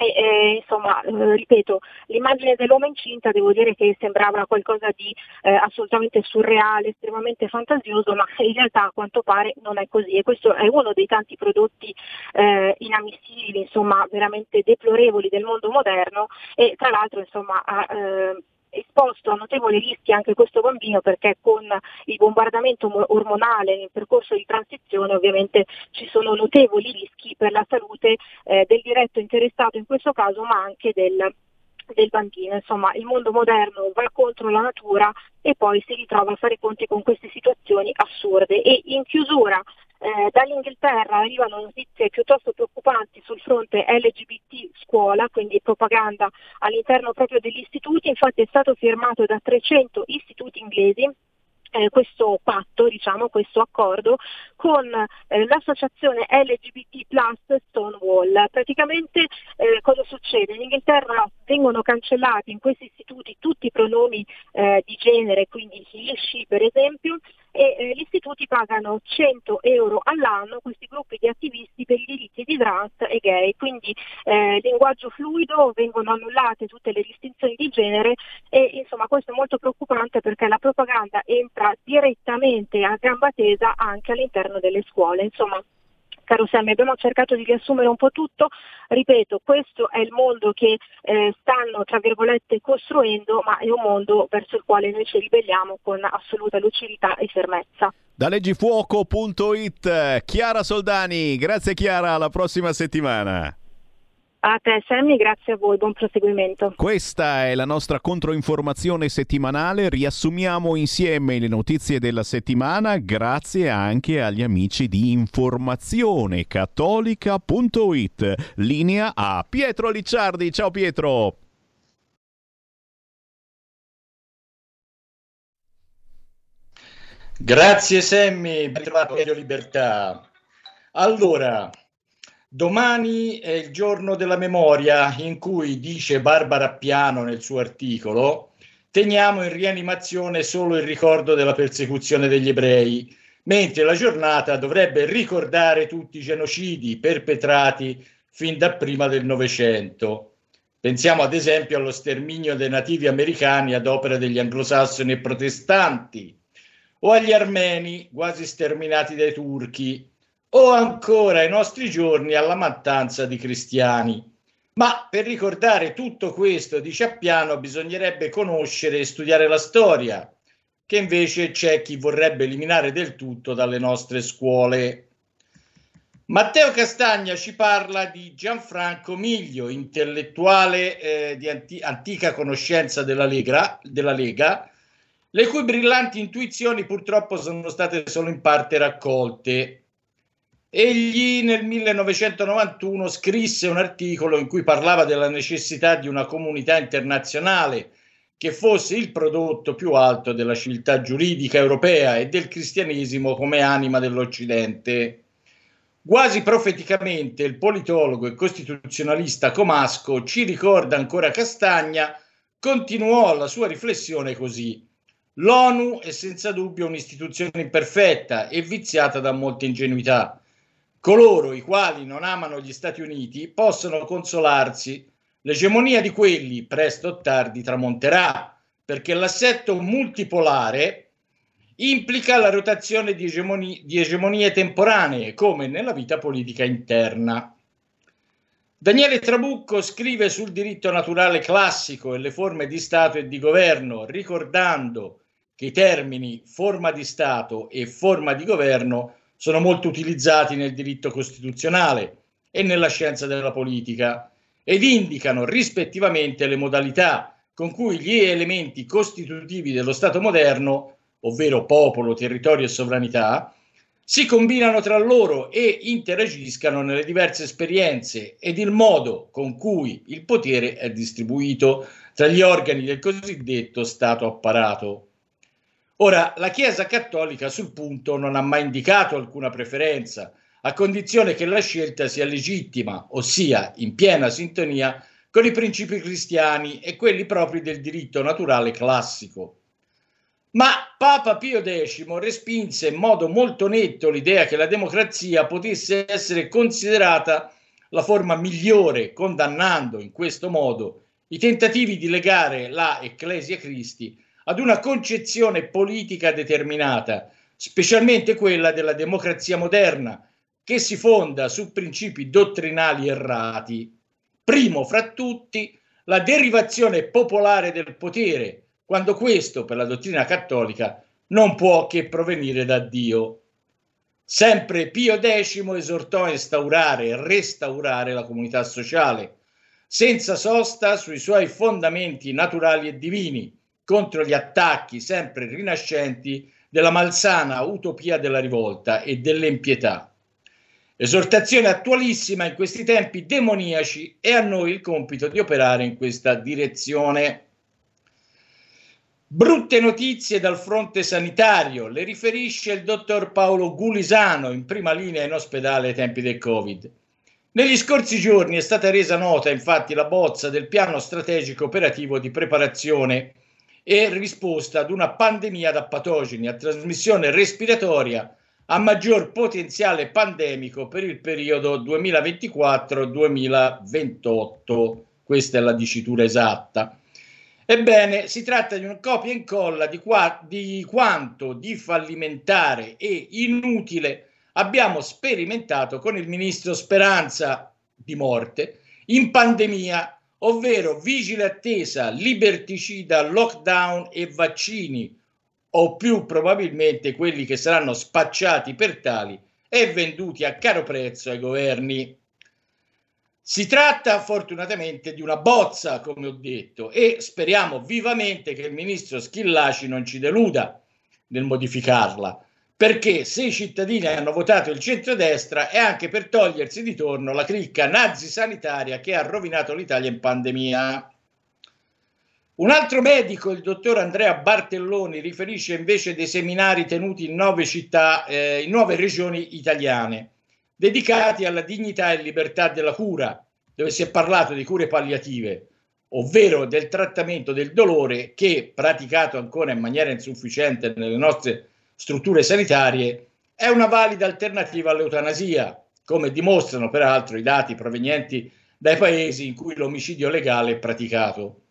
E, eh, insomma, eh, ripeto, l'immagine dell'uomo incinta devo dire che sembrava qualcosa di eh, assolutamente surreale, estremamente fantasioso, ma in realtà a quanto pare non è così. E questo è uno dei tanti prodotti eh, inammissibili, insomma, veramente deplorevoli del mondo moderno e tra l'altro insomma, eh, esposto a notevoli rischi anche questo bambino perché con il bombardamento ormonale nel percorso di transizione ovviamente ci sono notevoli rischi per la salute eh, del diretto interessato in questo caso ma anche del, del bambino. Insomma, il mondo moderno va contro la natura e poi si ritrova a fare conti con queste situazioni assurde. E in chiusura eh, dall'Inghilterra arrivano notizie piuttosto preoccupanti sul fronte LGBT scuola, quindi propaganda all'interno proprio degli istituti, infatti è stato firmato da 300 istituti inglesi eh, questo patto, diciamo, questo accordo con eh, l'associazione LGBT Plus Stonewall. Praticamente eh, cosa succede? In Inghilterra vengono cancellati in questi istituti tutti i pronomi eh, di genere, quindi he, she per esempio, e eh, gli istituti pagano 100 euro all'anno questi gruppi di attivisti per i diritti di trans e gay, quindi eh, linguaggio fluido, vengono annullate tutte le distinzioni di genere e insomma questo è molto preoccupante perché la propaganda entra direttamente a gamba tesa anche all'interno delle scuole. Insomma, caro Sammy, abbiamo cercato di riassumere un po' tutto, ripeto, questo è il mondo che eh, stanno, tra virgolette, costruendo, ma è un mondo verso il quale noi ci ribelliamo con assoluta lucidità e fermezza. Da leggifuoco.it, Chiara Soldani, grazie Chiara, alla prossima settimana. A te Sammy, grazie a voi, buon proseguimento. Questa è la nostra controinformazione settimanale, riassumiamo insieme le notizie della settimana grazie anche agli amici di informazione cattolica.it. Linea a Pietro Licciardi, ciao Pietro! Grazie Sammy, ben trovato Radio Libertà. Allora, domani è il giorno della memoria in cui dice Barbara Piano nel suo articolo teniamo in rianimazione solo il ricordo della persecuzione degli ebrei, mentre la giornata dovrebbe ricordare tutti i genocidi perpetrati fin da prima del Novecento. Pensiamo ad esempio allo sterminio dei nativi americani ad opera degli anglosassoni e protestanti, o agli armeni quasi sterminati dai turchi, o ancora ai nostri giorni alla mattanza di cristiani. Ma per ricordare tutto questo, dice Appiano, bisognerebbe conoscere e studiare la storia, che invece c'è chi vorrebbe eliminare del tutto dalle nostre scuole. Matteo Castagna ci parla di Gianfranco Miglio, intellettuale eh, di anti- antica conoscenza della Lega, della Lega le cui brillanti intuizioni purtroppo sono state solo in parte raccolte. Egli nel 1991 scrisse un articolo in cui parlava della necessità di una comunità internazionale che fosse il prodotto più alto della civiltà giuridica europea e del cristianesimo come anima dell'Occidente. Quasi profeticamente il politologo e costituzionalista Comasco ci ricorda ancora Castagna, continuò la sua riflessione così. L'ONU è senza dubbio un'istituzione imperfetta e viziata da molte ingenuità. Coloro i quali non amano gli Stati Uniti possono consolarsi. L'egemonia di quelli, presto o tardi, tramonterà, perché l'assetto multipolare implica la rotazione di, egemoni- di egemonie temporanee, come nella vita politica interna. Daniele Trabucco scrive sul diritto naturale classico e le forme di Stato e di governo, ricordando che i termini forma di Stato e forma di governo sono molto utilizzati nel diritto costituzionale e nella scienza della politica ed indicano rispettivamente le modalità con cui gli elementi costitutivi dello Stato moderno, ovvero popolo, territorio e sovranità, si combinano tra loro e interagiscano nelle diverse esperienze ed il modo con cui il potere è distribuito tra gli organi del cosiddetto Stato apparato. Ora, la Chiesa cattolica sul punto non ha mai indicato alcuna preferenza, a condizione che la scelta sia legittima, ossia in piena sintonia con i principi cristiani e quelli propri del diritto naturale classico. Ma Papa Pio X respinse in modo molto netto l'idea che la democrazia potesse essere considerata la forma migliore, condannando in questo modo i tentativi di legare la Ecclesia Christi ad una concezione politica determinata, specialmente quella della democrazia moderna, che si fonda su principi dottrinali errati. Primo fra tutti, la derivazione popolare del potere, quando questo, per la dottrina cattolica, non può che provenire da Dio. Sempre Pio X esortò a instaurare e restaurare la comunità sociale, senza sosta sui suoi fondamenti naturali e divini, contro gli attacchi sempre rinascenti della malsana utopia della rivolta e dell'empietà. Esortazione attualissima in questi tempi demoniaci e a noi il compito di operare in questa direzione. Brutte notizie dal fronte sanitario, le riferisce il dottor Paolo Gulisano in prima linea in ospedale ai tempi del Covid. Negli scorsi giorni è stata resa nota infatti la bozza del piano strategico operativo di preparazione e risposta ad una pandemia da patogeni a trasmissione respiratoria a maggior potenziale pandemico per il periodo 2024-2028. Questa è la dicitura esatta. Ebbene, si tratta di un copia e incolla di, qua, di quanto di fallimentare e inutile abbiamo sperimentato con il ministro Speranza di morte in pandemia ovvero vigile attesa, liberticida, lockdown e vaccini, o più probabilmente quelli che saranno spacciati per tali e venduti a caro prezzo ai governi. Si tratta fortunatamente di una bozza, come ho detto, e speriamo vivamente che il ministro Schillaci non ci deluda nel modificarla, perché se i cittadini hanno votato il centrodestra è anche per togliersi di torno la cricca nazi sanitaria che ha rovinato l'Italia in pandemia. Un altro medico, il dottor Andrea Bartelloni, riferisce invece dei seminari tenuti in nove città, eh, in nove regioni italiane, dedicati alla dignità e libertà della cura, dove si è parlato di cure palliative, ovvero del trattamento del dolore che, praticato ancora in maniera insufficiente nelle nostre strutture sanitarie, è una valida alternativa all'eutanasia, come dimostrano peraltro i dati provenienti dai paesi in cui l'omicidio legale è praticato.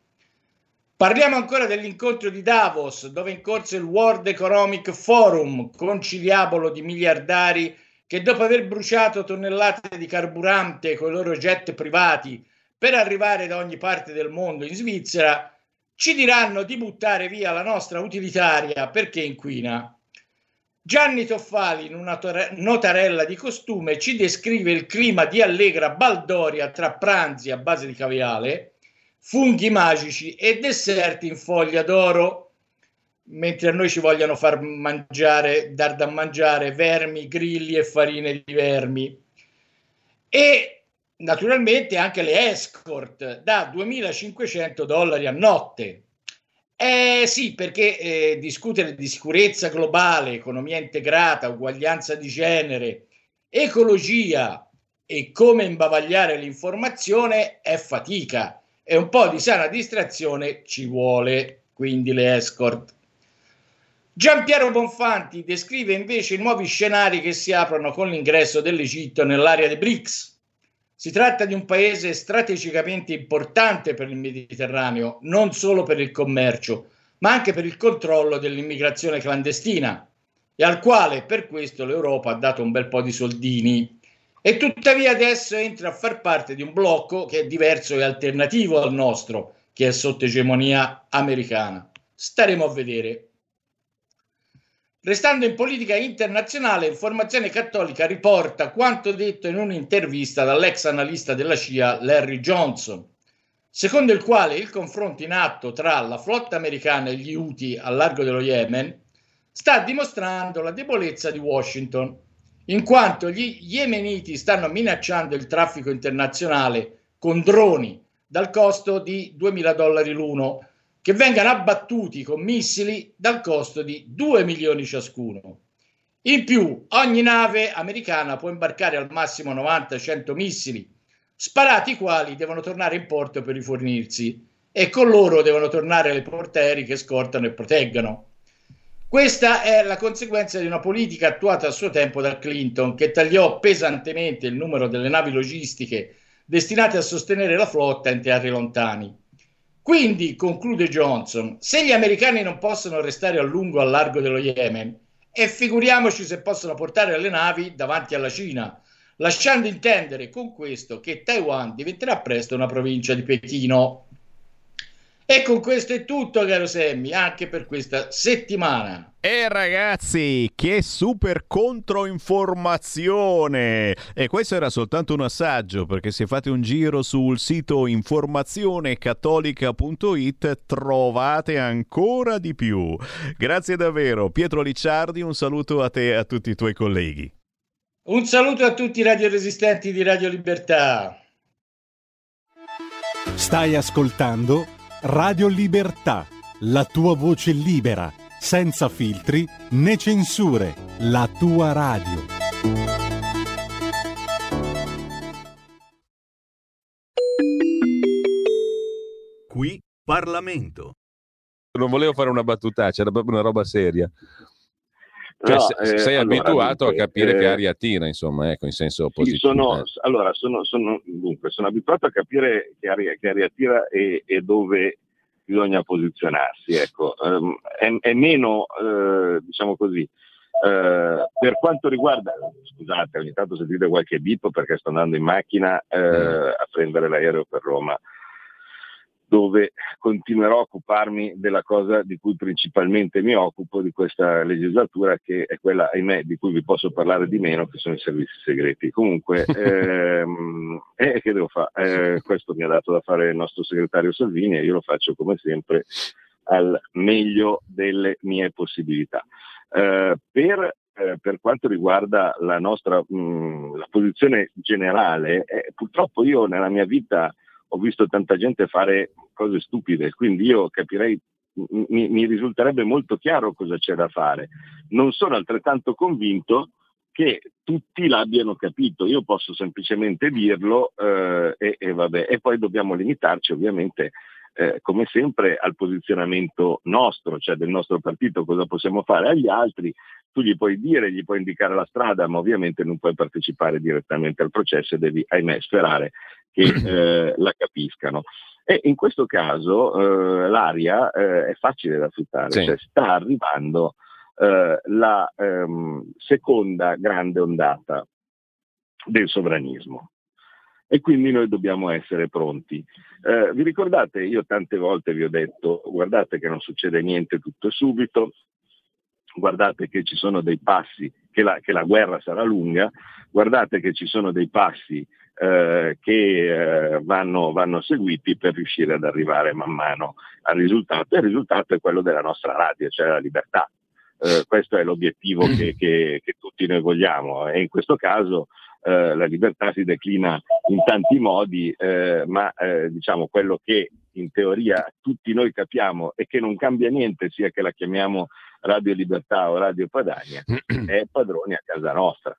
Parliamo ancora dell'incontro di Davos, dove è in corso il World Economic Forum, conciliabolo di miliardari che dopo aver bruciato tonnellate di carburante con i loro jet privati per arrivare da ogni parte del mondo in Svizzera, ci diranno di buttare via la nostra utilitaria perché inquina. Gianni Toffali, in una notarella di costume, ci descrive il clima di allegra baldoria tra pranzi a base di caviale funghi magici e deserti in foglia d'oro, mentre a noi ci vogliono far mangiare, dar da mangiare vermi, grilli e farine di vermi. E naturalmente anche le escort da 2500 dollari a notte. Eh sì, perché eh, discutere di sicurezza globale, economia integrata, uguaglianza di genere, ecologia e come imbavagliare l'informazione è fatica e un po' di sana distrazione ci vuole, quindi le escort. Giampiero Bonfanti descrive invece i nuovi scenari che si aprono con l'ingresso dell'Egitto nell'area dei BRICS. Si tratta di un paese strategicamente importante per il Mediterraneo, non solo per il commercio, ma anche per il controllo dell'immigrazione clandestina e al quale per questo l'Europa ha dato un bel po' di soldini e tuttavia adesso entra a far parte di un blocco che è diverso e alternativo al nostro, che è sotto egemonia americana. Staremo a vedere. Restando in politica internazionale, Informazione Cattolica riporta quanto detto in un'intervista dall'ex analista della CIA Larry Johnson, secondo il quale il confronto in atto tra la flotta americana e gli Houthi al largo dello Yemen sta dimostrando la debolezza di Washington in quanto gli yemeniti stanno minacciando il traffico internazionale con droni dal costo di 2.000 dollari l'uno, che vengano abbattuti con missili dal costo di 2 milioni ciascuno. In più, ogni nave americana può imbarcare al massimo 90-100 missili, sparati i quali devono tornare in porto per rifornirsi e con loro devono tornare le portieri che scortano e proteggano. Questa è la conseguenza di una politica attuata a suo tempo da Clinton, che tagliò pesantemente il numero delle navi logistiche destinate a sostenere la flotta in terri lontani. Quindi, conclude Johnson, se gli americani non possono restare a lungo al largo dello Yemen, e figuriamoci se possono portare le navi davanti alla Cina, lasciando intendere con questo che Taiwan diventerà presto una provincia di Pechino. E con questo è tutto, caro Sammy, anche per questa settimana. E ragazzi, che super controinformazione! E questo era soltanto un assaggio, perché se fate un giro sul sito informazionecattolica.it trovate ancora di più. Grazie davvero, Pietro Licciardi, un saluto a te e a tutti i tuoi colleghi. Un saluto a tutti i radioresistenti di Radio Libertà. Stai ascoltando Radio Libertà, la tua voce libera, senza filtri né censure, la tua radio. Qui Parlamento. Non volevo fare una battutaccia, era proprio una roba seria. Cioè, No, se- eh, sei allora, abituato dunque, a capire che eh, aria tira, insomma, ecco, in senso positivo. sono, eh. allora, sono, sono- dunque, sono abituato a capire che aria, che aria tira e, e dove bisogna posizionarsi. Ecco. Ehm, è, è meno, eh, diciamo così, eh, per quanto riguarda, scusate, ogni tanto sentite qualche bip perché sto andando in macchina eh, a prendere l'aereo per Roma. Dove continuerò a occuparmi della cosa di cui principalmente mi occupo di questa legislatura, che è quella, ahimè, di cui vi posso parlare di meno, che sono i servizi segreti. Comunque, ehm, eh, che devo fare? Eh, questo mi ha dato da fare il nostro segretario Salvini e io lo faccio come sempre al meglio delle mie possibilità. Eh, per eh, per quanto riguarda la nostra mh, la posizione generale, eh, purtroppo io nella mia vita ho visto tanta gente fare cose stupide, quindi io capirei, mi, mi risulterebbe molto chiaro cosa c'è da fare. Non sono altrettanto convinto che tutti l'abbiano capito, io posso semplicemente dirlo eh, e, e, vabbè. e poi dobbiamo limitarci ovviamente eh, come sempre al posizionamento nostro, cioè del nostro partito, cosa possiamo fare agli altri, tu gli puoi dire, gli puoi indicare la strada, ma ovviamente non puoi partecipare direttamente al processo e devi, ahimè, sperare che eh, la capiscano. E in questo caso eh, l'aria eh, è facile da fiutare, sì. cioè sta arrivando eh, la ehm, seconda grande ondata del sovranismo e quindi noi dobbiamo essere pronti. Eh, vi ricordate, io tante volte vi ho detto, guardate che non succede niente tutto subito, guardate che ci sono dei passi, che la, che la guerra sarà lunga, guardate che ci sono dei passi eh, che eh, vanno, vanno, seguiti per riuscire ad arrivare man mano al risultato. E il risultato è quello della nostra radio, cioè la libertà. Eh, questo è l'obiettivo che, che, che, tutti noi vogliamo. E in questo caso eh, la libertà si declina in tanti modi, eh, ma eh, diciamo quello che in teoria tutti noi capiamo e che non cambia niente, sia che la chiamiamo Radio Libertà o Radio Padania, è padroni a casa nostra.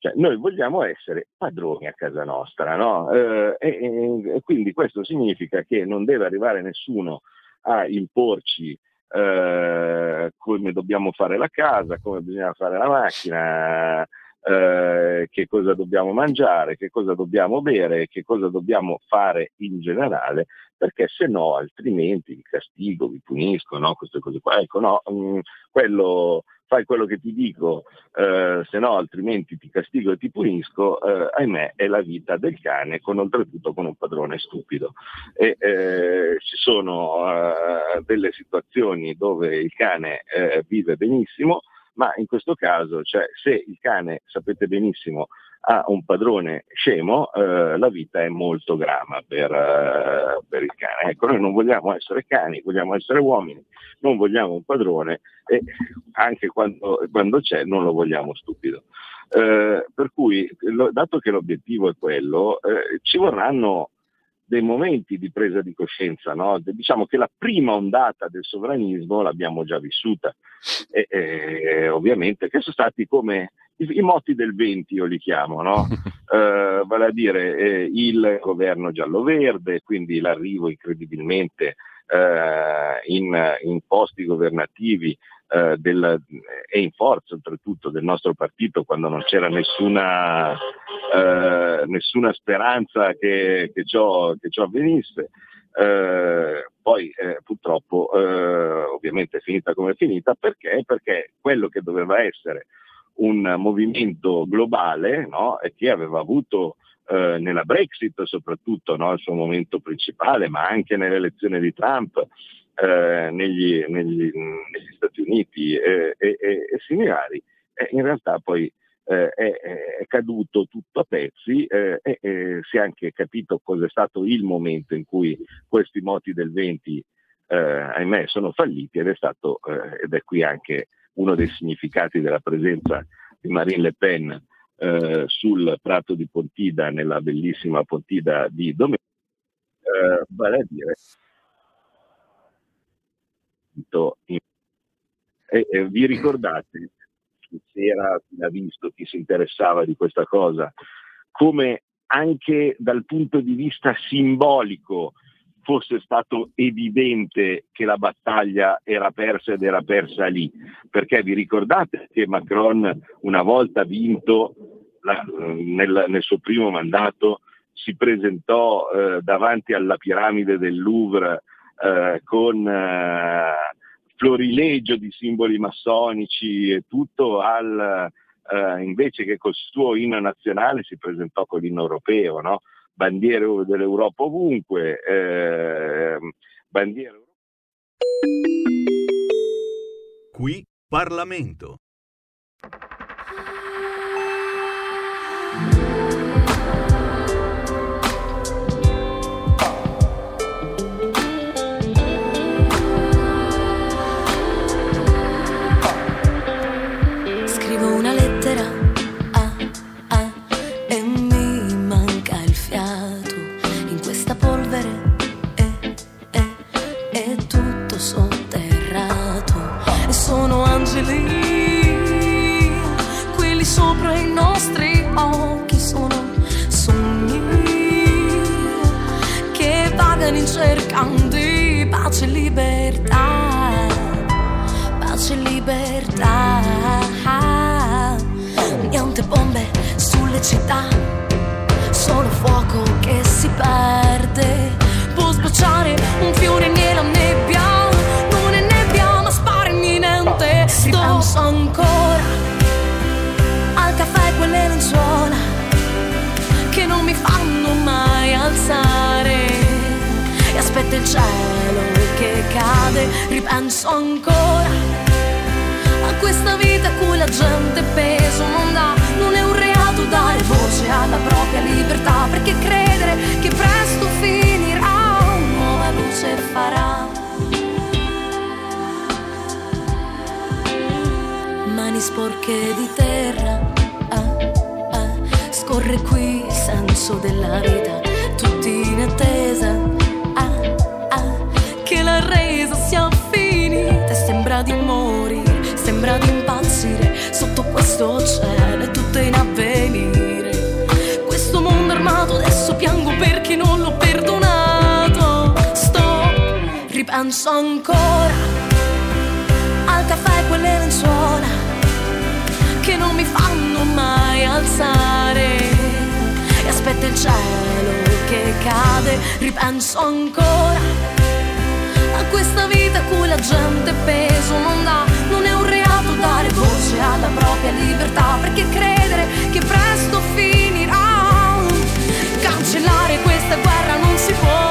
Cioè, noi vogliamo essere padroni a casa nostra, no? Eh, e, e, quindi questo significa che non deve arrivare nessuno a imporci eh, come dobbiamo fare la casa, come bisogna fare la macchina, eh, che cosa dobbiamo mangiare, che cosa dobbiamo bere, che cosa dobbiamo fare in generale, perché se no altrimenti vi castigo, vi punisco, no? queste cose qua. Ecco, no, mh, mm, quello, fai quello che ti dico, eh, se no altrimenti ti castigo e ti punisco, eh, ahimè è la vita del cane, con oltretutto con un padrone stupido. E, eh, ci sono eh, delle situazioni dove il cane eh, vive benissimo, ma in questo caso, cioè, se il cane, sapete benissimo, ha un padrone scemo, eh, la vita è molto grama per, eh, per, il cane. Ecco, noi non vogliamo essere cani, vogliamo essere uomini, non vogliamo un padrone e anche quando, quando c'è non lo vogliamo stupido. Eh, per cui, lo, dato che l'obiettivo è quello, eh, ci vorranno dei momenti di presa di coscienza. No? Diciamo che la prima ondata del sovranismo l'abbiamo già vissuta, e, e, ovviamente, che sono stati come i, i motti del 20, io li chiamo, no? eh, vale a dire eh, il governo giallo-verde, quindi l'arrivo incredibilmente eh, in, in posti governativi eh, del, e in forza oltretutto del nostro partito quando non c'era nessuna, eh, nessuna speranza che, che, ciò, che, ciò, avvenisse. Eh, poi eh, purtroppo eh, ovviamente è finita come è finita perché? perché quello che doveva essere un movimento globale no? e che aveva avuto eh, nella Brexit soprattutto no? il suo momento principale ma anche nell'elezione di Trump eh, negli, negli, negli, Stati Uniti e, e, e similari, eh, in realtà poi eh, è, è, caduto tutto a pezzi eh, e si è anche capito cos'è stato il momento in cui questi moti del 20, eh, ahimè, sono falliti ed è stato, eh, ed è qui anche uno dei significati della presenza di Marine Le Pen sul prato di Pontida, nella bellissima Pontida di Domenico, vale a dire e, e vi ricordate, chi era, chi l'ha visto, chi si interessava di questa cosa, come anche dal punto di vista simbolico fosse stato evidente che la battaglia era persa ed era persa lì, perché vi ricordate che Macron una volta vinto la, nel, nel, suo primo mandato si presentò eh, davanti alla piramide del Louvre eh, con eh, florileggio di simboli massonici e tutto al, eh, invece che col suo inno nazionale si presentò con l'inno europeo, no? Bandiere dell'Europa ovunque, eh, bandiere... Qui Parlamento. Sulle città, solo fuoco che si perde, può sbocciare un fiore nella nebbia ripenso ancora al caffè quelle lenzuola che non mi fanno mai alzare. E aspetta il cielo che cade ripenso ancora a questa vita a cui la gente peso non dà dare voce alla propria libertà perché credere che presto finirà nuova luce farà mani sporche di terra. Ah, ah, scorre qui il senso della vita, ripenso ancora al caffè e quelle lenzuola che non mi fanno mai alzare. E aspetta il cielo che cade, ripenso ancora a questa vita a cui la gente peso non dà. Non è un reato dare voce alla propria libertà, perché credere che presto finirà. Cancellare questa guerra non si può,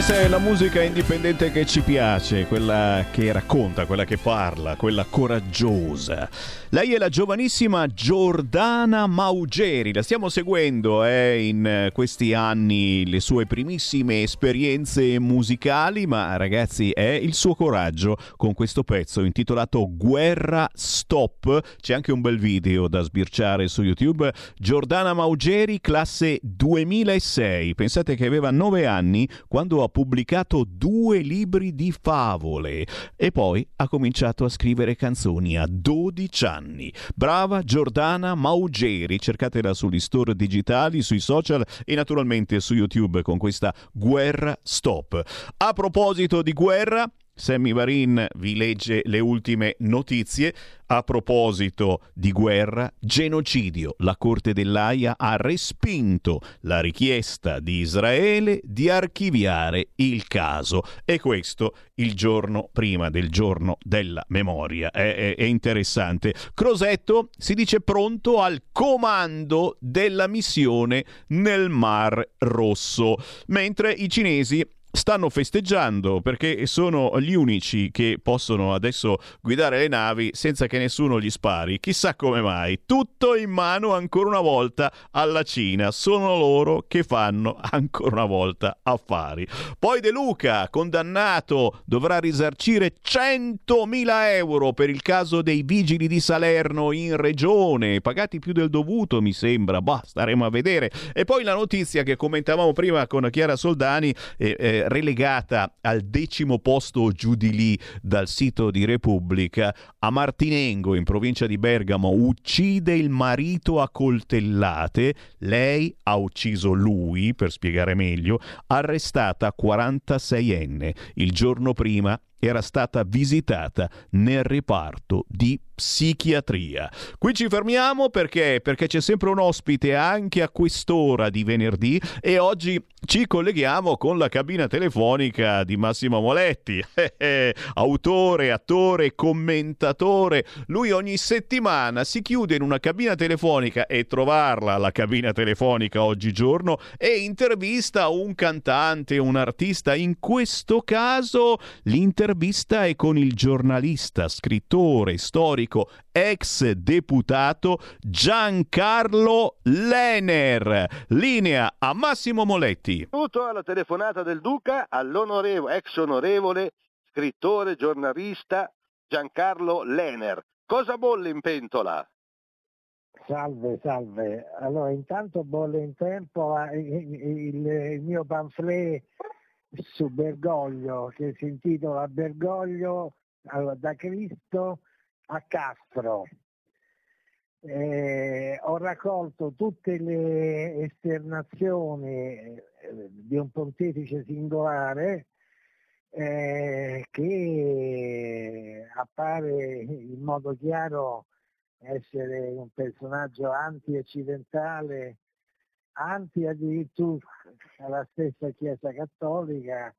Questa è la musica indipendente che ci piace, quella che racconta, quella che parla, quella coraggiosa. Lei è la giovanissima Giordana Maugeri, la stiamo seguendo eh, in questi anni le sue primissime esperienze musicali, ma ragazzi è il suo coraggio con questo pezzo intitolato Guerra Stop. C'è anche un bel video da sbirciare su YouTube. Giordana Maugeri, classe 2006. Pensate che aveva 9 anni quando ha pubblicato due libri di favole e poi ha cominciato a scrivere canzoni a 12 anni. Brava Giordana Maugeri, cercatela sugli store digitali, sui social e naturalmente su YouTube con questa Guerra Stop. A proposito di guerra, Sammy Varin vi legge le ultime notizie. A proposito di guerra, genocidio, la Corte dell'AIA ha respinto la richiesta di Israele di archiviare il caso. E questo il giorno prima del giorno della memoria. È, è, è interessante. Crosetto si dice pronto al comando della missione nel Mar Rosso, mentre i cinesi stanno festeggiando perché sono gli unici che possono adesso guidare le navi senza che nessuno gli spari. Chissà come mai. Tutto in mano ancora una volta alla Cina. Sono loro che fanno ancora una volta affari. Poi De Luca, condannato, dovrà risarcire 100.000 euro per il caso dei vigili di Salerno in regione, pagati più del dovuto mi sembra. Bah, staremo a vedere. E poi la notizia che commentavamo prima con Chiara Soldani. Eh, eh, relegata al decimo posto giù di lì dal sito di Repubblica, a Martinengo in provincia di Bergamo uccide il marito a coltellate, lei ha ucciso lui, per spiegare meglio, arrestata 46enne. Il giorno prima era stata visitata nel reparto di psichiatria. Qui ci fermiamo perché, perché c'è sempre un ospite anche a quest'ora di venerdì e oggi ci colleghiamo con la cabina telefonica di Massimo Moletti, autore, attore, commentatore. Lui ogni settimana si chiude in una cabina telefonica e trovarla la cabina telefonica oggigiorno e intervista un cantante, un artista. In questo caso l'intervista è con il giornalista, scrittore, storico ex deputato Giancarlo Lener. Linea a Massimo Moletti. Saluto alla telefonata del Duca all'onorevole, ex onorevole, scrittore, giornalista Giancarlo Lener. Cosa bolle in pentola? Salve, salve. Allora, intanto bolle in tempo il, il, il mio pamphlet su Bergoglio che si intitola Bergoglio da Cristo a Castro. Eh, ho raccolto tutte le esternazioni eh, di un pontefice singolare eh, che appare in modo chiaro essere un personaggio anti-occidentale, anti addirittura alla stessa Chiesa Cattolica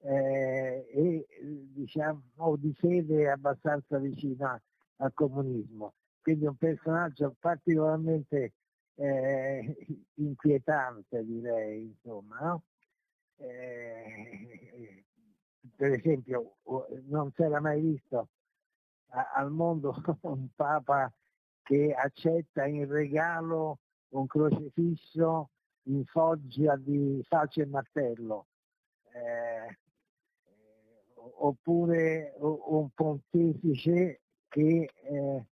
eh, e diciamo di fede abbastanza vicina al comunismo. Quindi un personaggio particolarmente eh, inquietante direi, insomma. No? Eh, per esempio non si era mai visto a, al mondo un papa che accetta in regalo un crocifisso in foggia di falce e martello. Eh, oppure un pontefice che eh,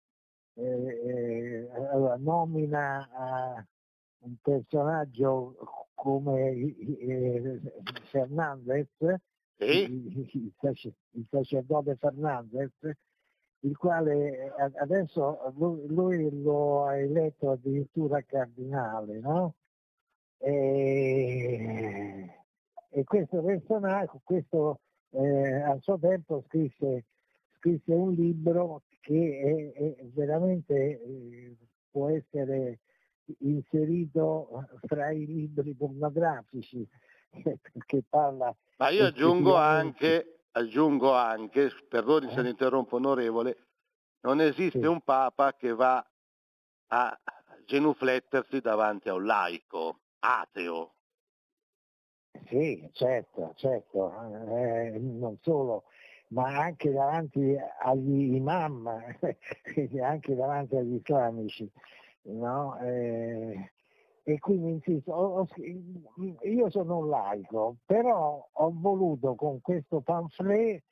eh, allora, nomina un personaggio come eh, Fernandez, il, il, sacerdote Fernandez, il quale adesso lui, lui lo ha eletto addirittura cardinale, no? E, e questo personaggio, questo eh, al suo tempo scrisse, scrisse, un libro che è, è veramente eh, può essere inserito fra i libri pornografici che parla ma io aggiungo anche aggiungo anche perdoni eh? se ne interrompo onorevole non esiste sì. un papa che va a genuflettersi davanti a un laico ateo sì, certo, certo, eh, non solo, ma anche davanti agli imam, quindi anche davanti agli islamici. No? Eh, e quindi insisto, ho, ho, io sono un laico, però ho voluto con questo pamphlet,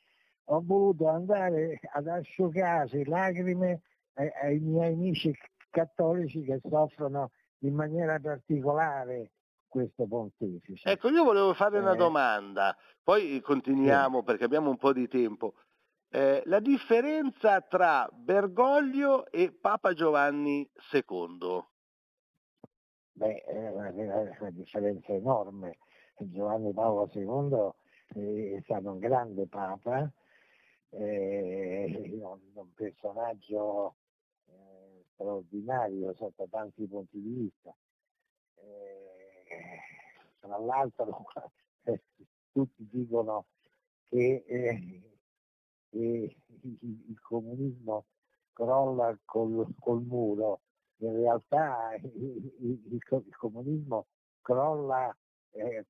ho voluto andare ad asciugare lacrime ai, ai miei amici cattolici che soffrono in maniera particolare questo pontefice. Ecco, io volevo fare una eh. domanda, poi continuiamo sì. perché abbiamo un po' di tempo. Eh, la differenza tra Bergoglio e Papa Giovanni II? Beh, è una, una differenza enorme. Giovanni Paolo II è stato un grande Papa, è un personaggio eh, straordinario sotto tanti punti di vista. Eh, tra l'altro eh, tutti dicono che eh, eh, il comunismo crolla col, col, muro, in realtà il, il, il comunismo crolla eh,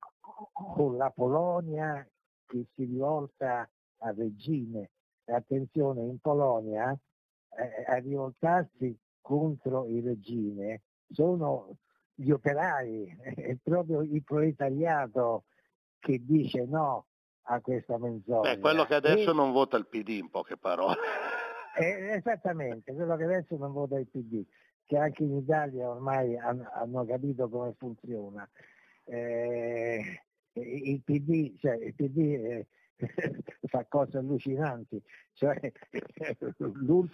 con la Polonia che si rivolta al regime. Attenzione, in Polonia eh, a rivoltarsi contro il regime sono gli operai, è proprio il proletariato che dice no a questa menzogna. È quello che adesso e... non vota il PD, in poche parole. Eh, esattamente, quello che adesso non vota il PD, che anche in Italia ormai hanno, hanno capito come funziona. Eh, il PD, cioè, il PD eh, fa cose allucinanti. Cioè,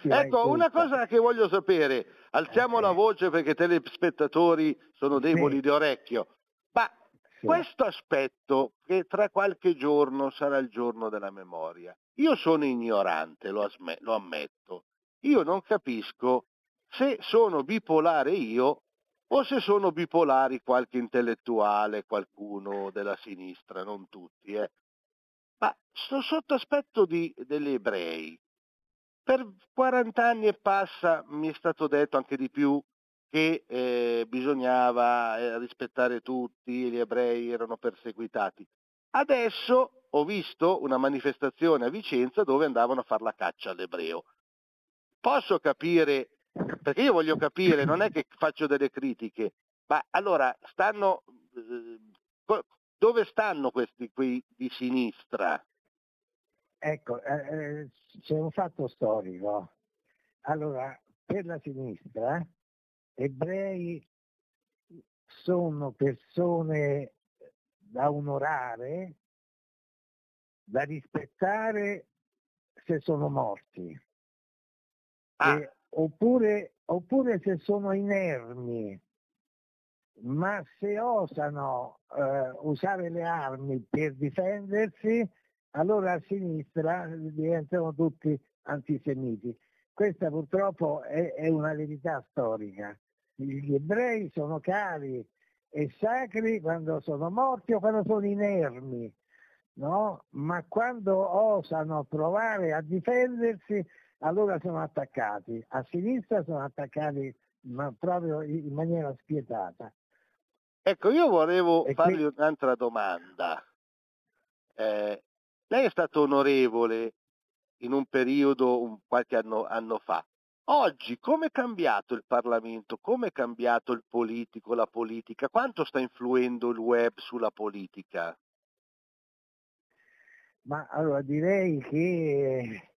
ecco, una cosa che voglio sapere, alziamo eh, la voce perché i telespettatori sono deboli sì. di orecchio, ma Sì. Questo aspetto, che tra qualche giorno sarà il giorno della memoria, io sono ignorante, lo, asme- lo ammetto. Io non capisco se sono bipolare io o se sono bipolari qualche intellettuale, qualcuno della sinistra, non tutti. Eh. Ma sto sotto aspetto di, degli ebrei. Per 40 anni e passa mi è stato detto anche di più che eh, bisognava eh, rispettare tutti, gli ebrei erano perseguitati. Adesso ho visto una manifestazione a Vicenza dove andavano a fare la caccia all'ebreo. Posso capire, perché io voglio capire, non è che faccio delle critiche, ma allora stanno, eh, dove stanno questi qui di sinistra? Ecco, eh, eh, c'è un fatto storico. Allora, per la sinistra ebrei sono persone da onorare, da rispettare se sono morti, ah. e, oppure, oppure, se sono inermi, ma se osano eh, usare le armi per difendersi, allora a sinistra diventano tutti antisemiti. Questa purtroppo è, è una verità storica gli ebrei sono cari e sacri quando sono morti o quando sono inermi, no? ma quando osano provare a difendersi allora sono attaccati. A sinistra sono attaccati ma proprio in maniera spietata. Ecco, io volevo e fargli qui... un'altra domanda. Eh, lei è stato onorevole in un periodo un qualche anno, anno fa. Oggi come è cambiato il Parlamento? Come è cambiato il politico, la politica? Quanto sta influendo il web sulla politica? Ma allora direi che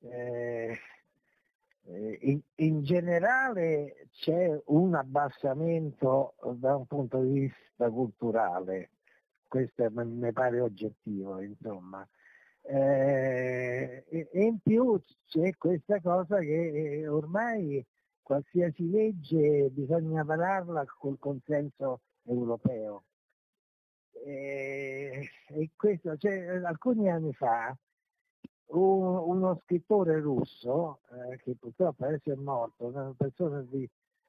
eh, eh in, generale c'è un abbassamento da un punto di vista culturale, questo mi pare oggettivo, insomma. Eh, e, in più c'è questa cosa che ormai qualsiasi legge bisogna vararla col consenso europeo. E, questo, cioè, alcuni anni fa uno scrittore russo, eh, che purtroppo adesso è morto, una persona di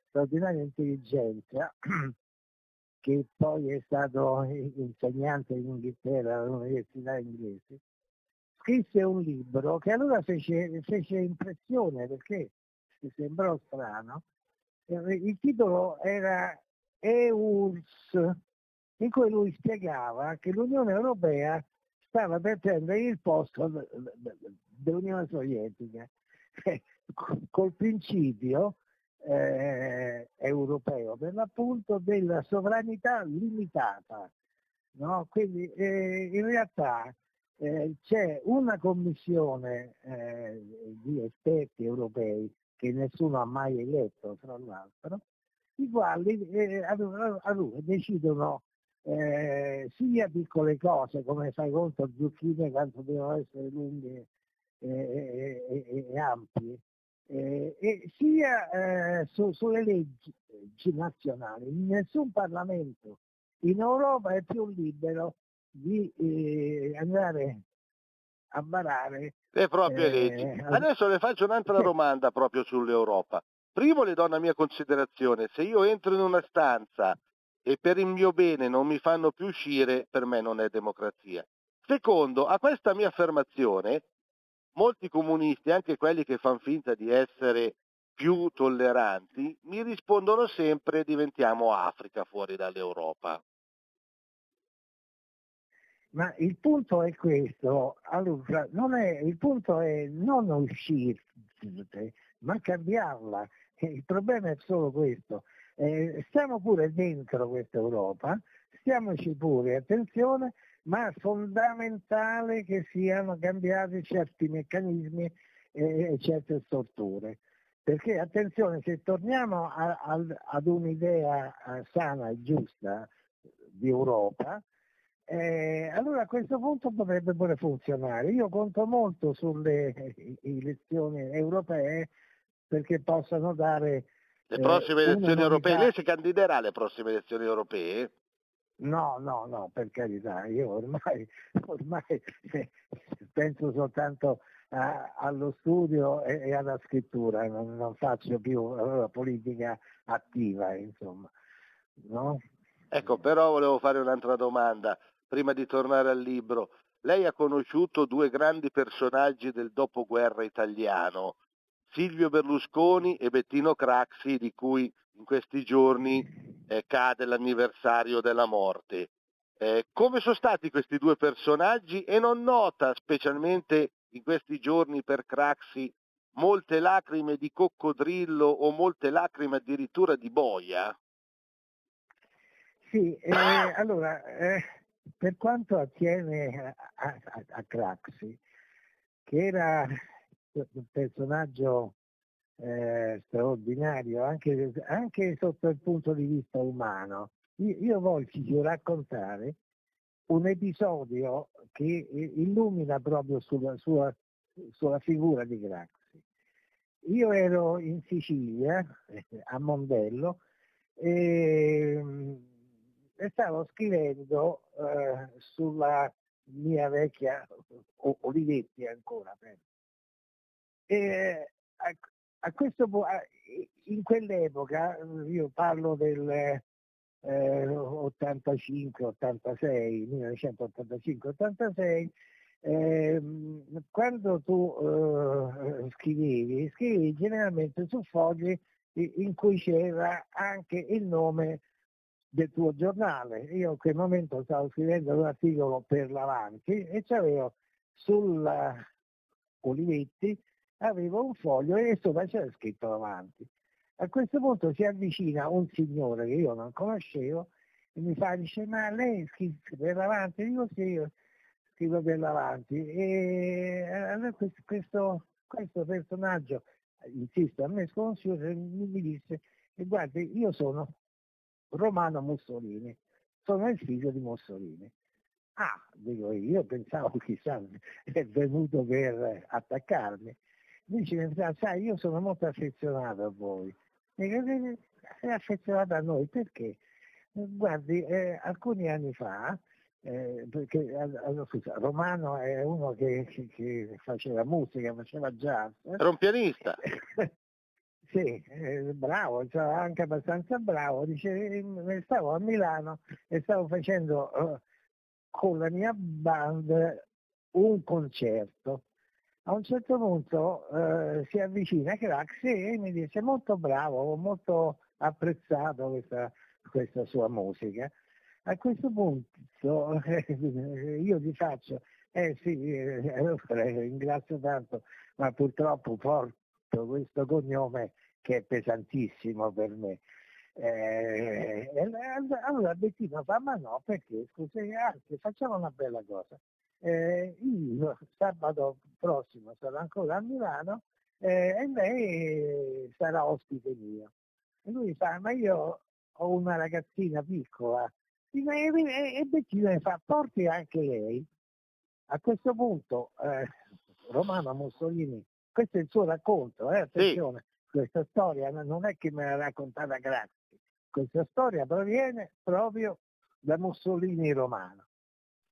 straordinaria intelligenza, che poi è stato insegnante in Inghilterra all'università inglese, scrisse un libro che allora fece, fece impressione perché mi sembrò strano. Eh, il titolo era EURS, in cui lui spiegava che l'Unione Europea stava per prendere il posto dell'Unione Sovietica, col principio eh, europeo, per l'appunto della sovranità limitata. No? Quindi eh, in realtà eh, c'è una commissione eh, di esperti europei che nessuno ha mai eletto, tra l'altro, i quali eh, decidono eh, sia piccole cose come fai conto zucchine quanto devono essere lunghe e, e, e ampie, e sia su, sulle leggi nazionali. Nessun Parlamento in Europa è più libero di eh, andare a varare le proprie eh, leggi. Adesso le faccio un'altra sì. domanda proprio sull'Europa. Primo le do una mia considerazione, se io entro in una stanza e per il mio bene non mi fanno più uscire, per me non è democrazia. Secondo, a questa mia affermazione, molti comunisti, anche quelli che fanno finta di essere più tolleranti, mi rispondono sempre diventiamo Africa fuori dall'Europa. Ma il punto è questo, allora, è, il punto è non uscire, ma cambiarla. Il problema è solo questo. Eh, stiamo pure dentro questa Europa, stiamoci pure, attenzione, ma è fondamentale che siano cambiati certi meccanismi e certe strutture. Perché attenzione, se torniamo a, a, ad un'idea eh, sana e giusta di Europa, eh, allora a questo punto potrebbe pure funzionare. Io conto molto sulle elezioni europee perché possano dare... Le prossime eh, elezioni europee, lei si candiderà alle prossime elezioni europee? No, no, no, per carità, io ormai, ormai penso soltanto a, allo studio e, e, alla scrittura, non, non faccio più allora, politica attiva, insomma. No? Ecco, però volevo fare un'altra domanda, prima di tornare al libro. Lei ha conosciuto due grandi personaggi del dopoguerra italiano, Silvio Berlusconi e Bettino Craxi, di cui in questi giorni eh, cade l'anniversario della morte. Eh, come sono stati questi due personaggi e non nota, specialmente in questi giorni per Craxi, molte lacrime di coccodrillo o molte lacrime addirittura di boia? Sì, eh, allora, eh, per quanto attiene a, a, a Craxi, che era un personaggio eh, straordinario anche, anche, sotto il punto di vista umano, io, io voglio raccontare un episodio che illumina proprio sulla, sua, sulla figura di Craxi. Io ero in Sicilia, a Mondello, e e stavo scrivendo eh, sulla mia vecchia Olivetti ancora. E a, a questo in quell'epoca, io parlo del eh, 85, 86, 1985, 86, eh, quando tu eh, scrivevi, scrivevi generalmente su fogli in cui c'era anche il nome del tuo giornale. Io in quel momento stavo scrivendo un articolo per l'Avanti e c'avevo sul Olivetti avevo un foglio e sopra c'era scritto l'Avanti. A questo punto si avvicina un signore che io non conoscevo e mi fa, dice, ma lei scrive per l'Avanti? Dico sì, io scrivo per l'Avanti. E allora questo, questo, personaggio, insisto, a me sconosciuto, mi, disse, guardi, io sono Romano Mussolini. Sono il figlio di Mussolini. Ah, dico io, pensavo chissà, è venuto per attaccarmi. Dice, sai, io sono molto affezionato a voi. Dico, sei affezionato a noi perché? Guardi, eh, alcuni anni fa, eh, perché allora, scusa, Romano è uno che, che, faceva musica, faceva jazz. Era un pianista. Sì, eh, bravo, cioè anche abbastanza bravo. Dice, eh, stavo a Milano e stavo facendo uh, con la mia band un concerto. A un certo punto uh, si avvicina Craxi e mi dice molto bravo, molto apprezzato questa, questa sua musica. A questo punto io gli faccio, eh sì, eh, ringrazio tanto, ma purtroppo porto questo cognome che è pesantissimo per me. Eh, allora Bettino fa ma no perché scusa anzi facciamo una bella cosa eh, io sabato prossimo sarò ancora a Milano eh, e lei sarà ospite mio e lui fa ma io ho una ragazzina piccola e, e Bettino mi fa porti anche lei a questo punto eh, Romano Mussolini questo è il suo racconto, eh, attenzione, sì. questa storia non è che me l'ha raccontata Grazia, questa storia proviene proprio da Mussolini romano.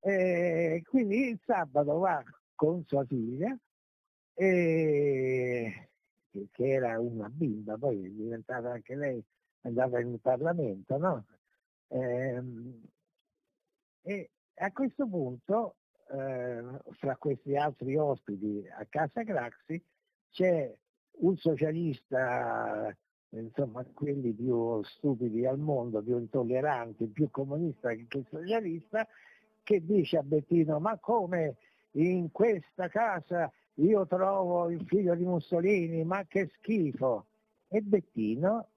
E quindi il sabato va con sua figlia, e, che era una bimba, poi è diventata anche lei, andava in Parlamento, no? E, ehm, e a questo punto eh, fra questi altri ospiti a casa Craxi c'è un socialista, insomma quelli più stupidi al mondo, più intolleranti, più comunista che socialista, che dice a Bettino ma come in questa casa io trovo il figlio di Mussolini, ma che schifo! E Bettino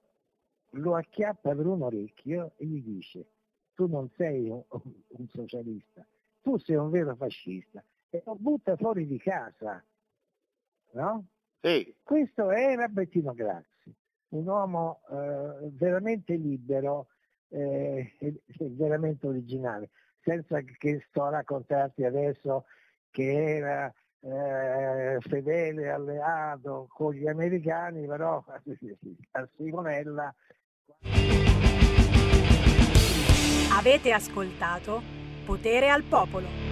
lo acchiappa per un orecchio e gli dice tu non sei un, un socialista, tu sei un vero fascista e lo butta fuori di casa. No? Sì. Questo era Bettino Grazzi, un uomo eh, veramente libero eh, e veramente originale, senza che sto a raccontarti adesso che era eh, fedele alleato con gli americani, però a Simonella Avete ascoltato Potere al Popolo.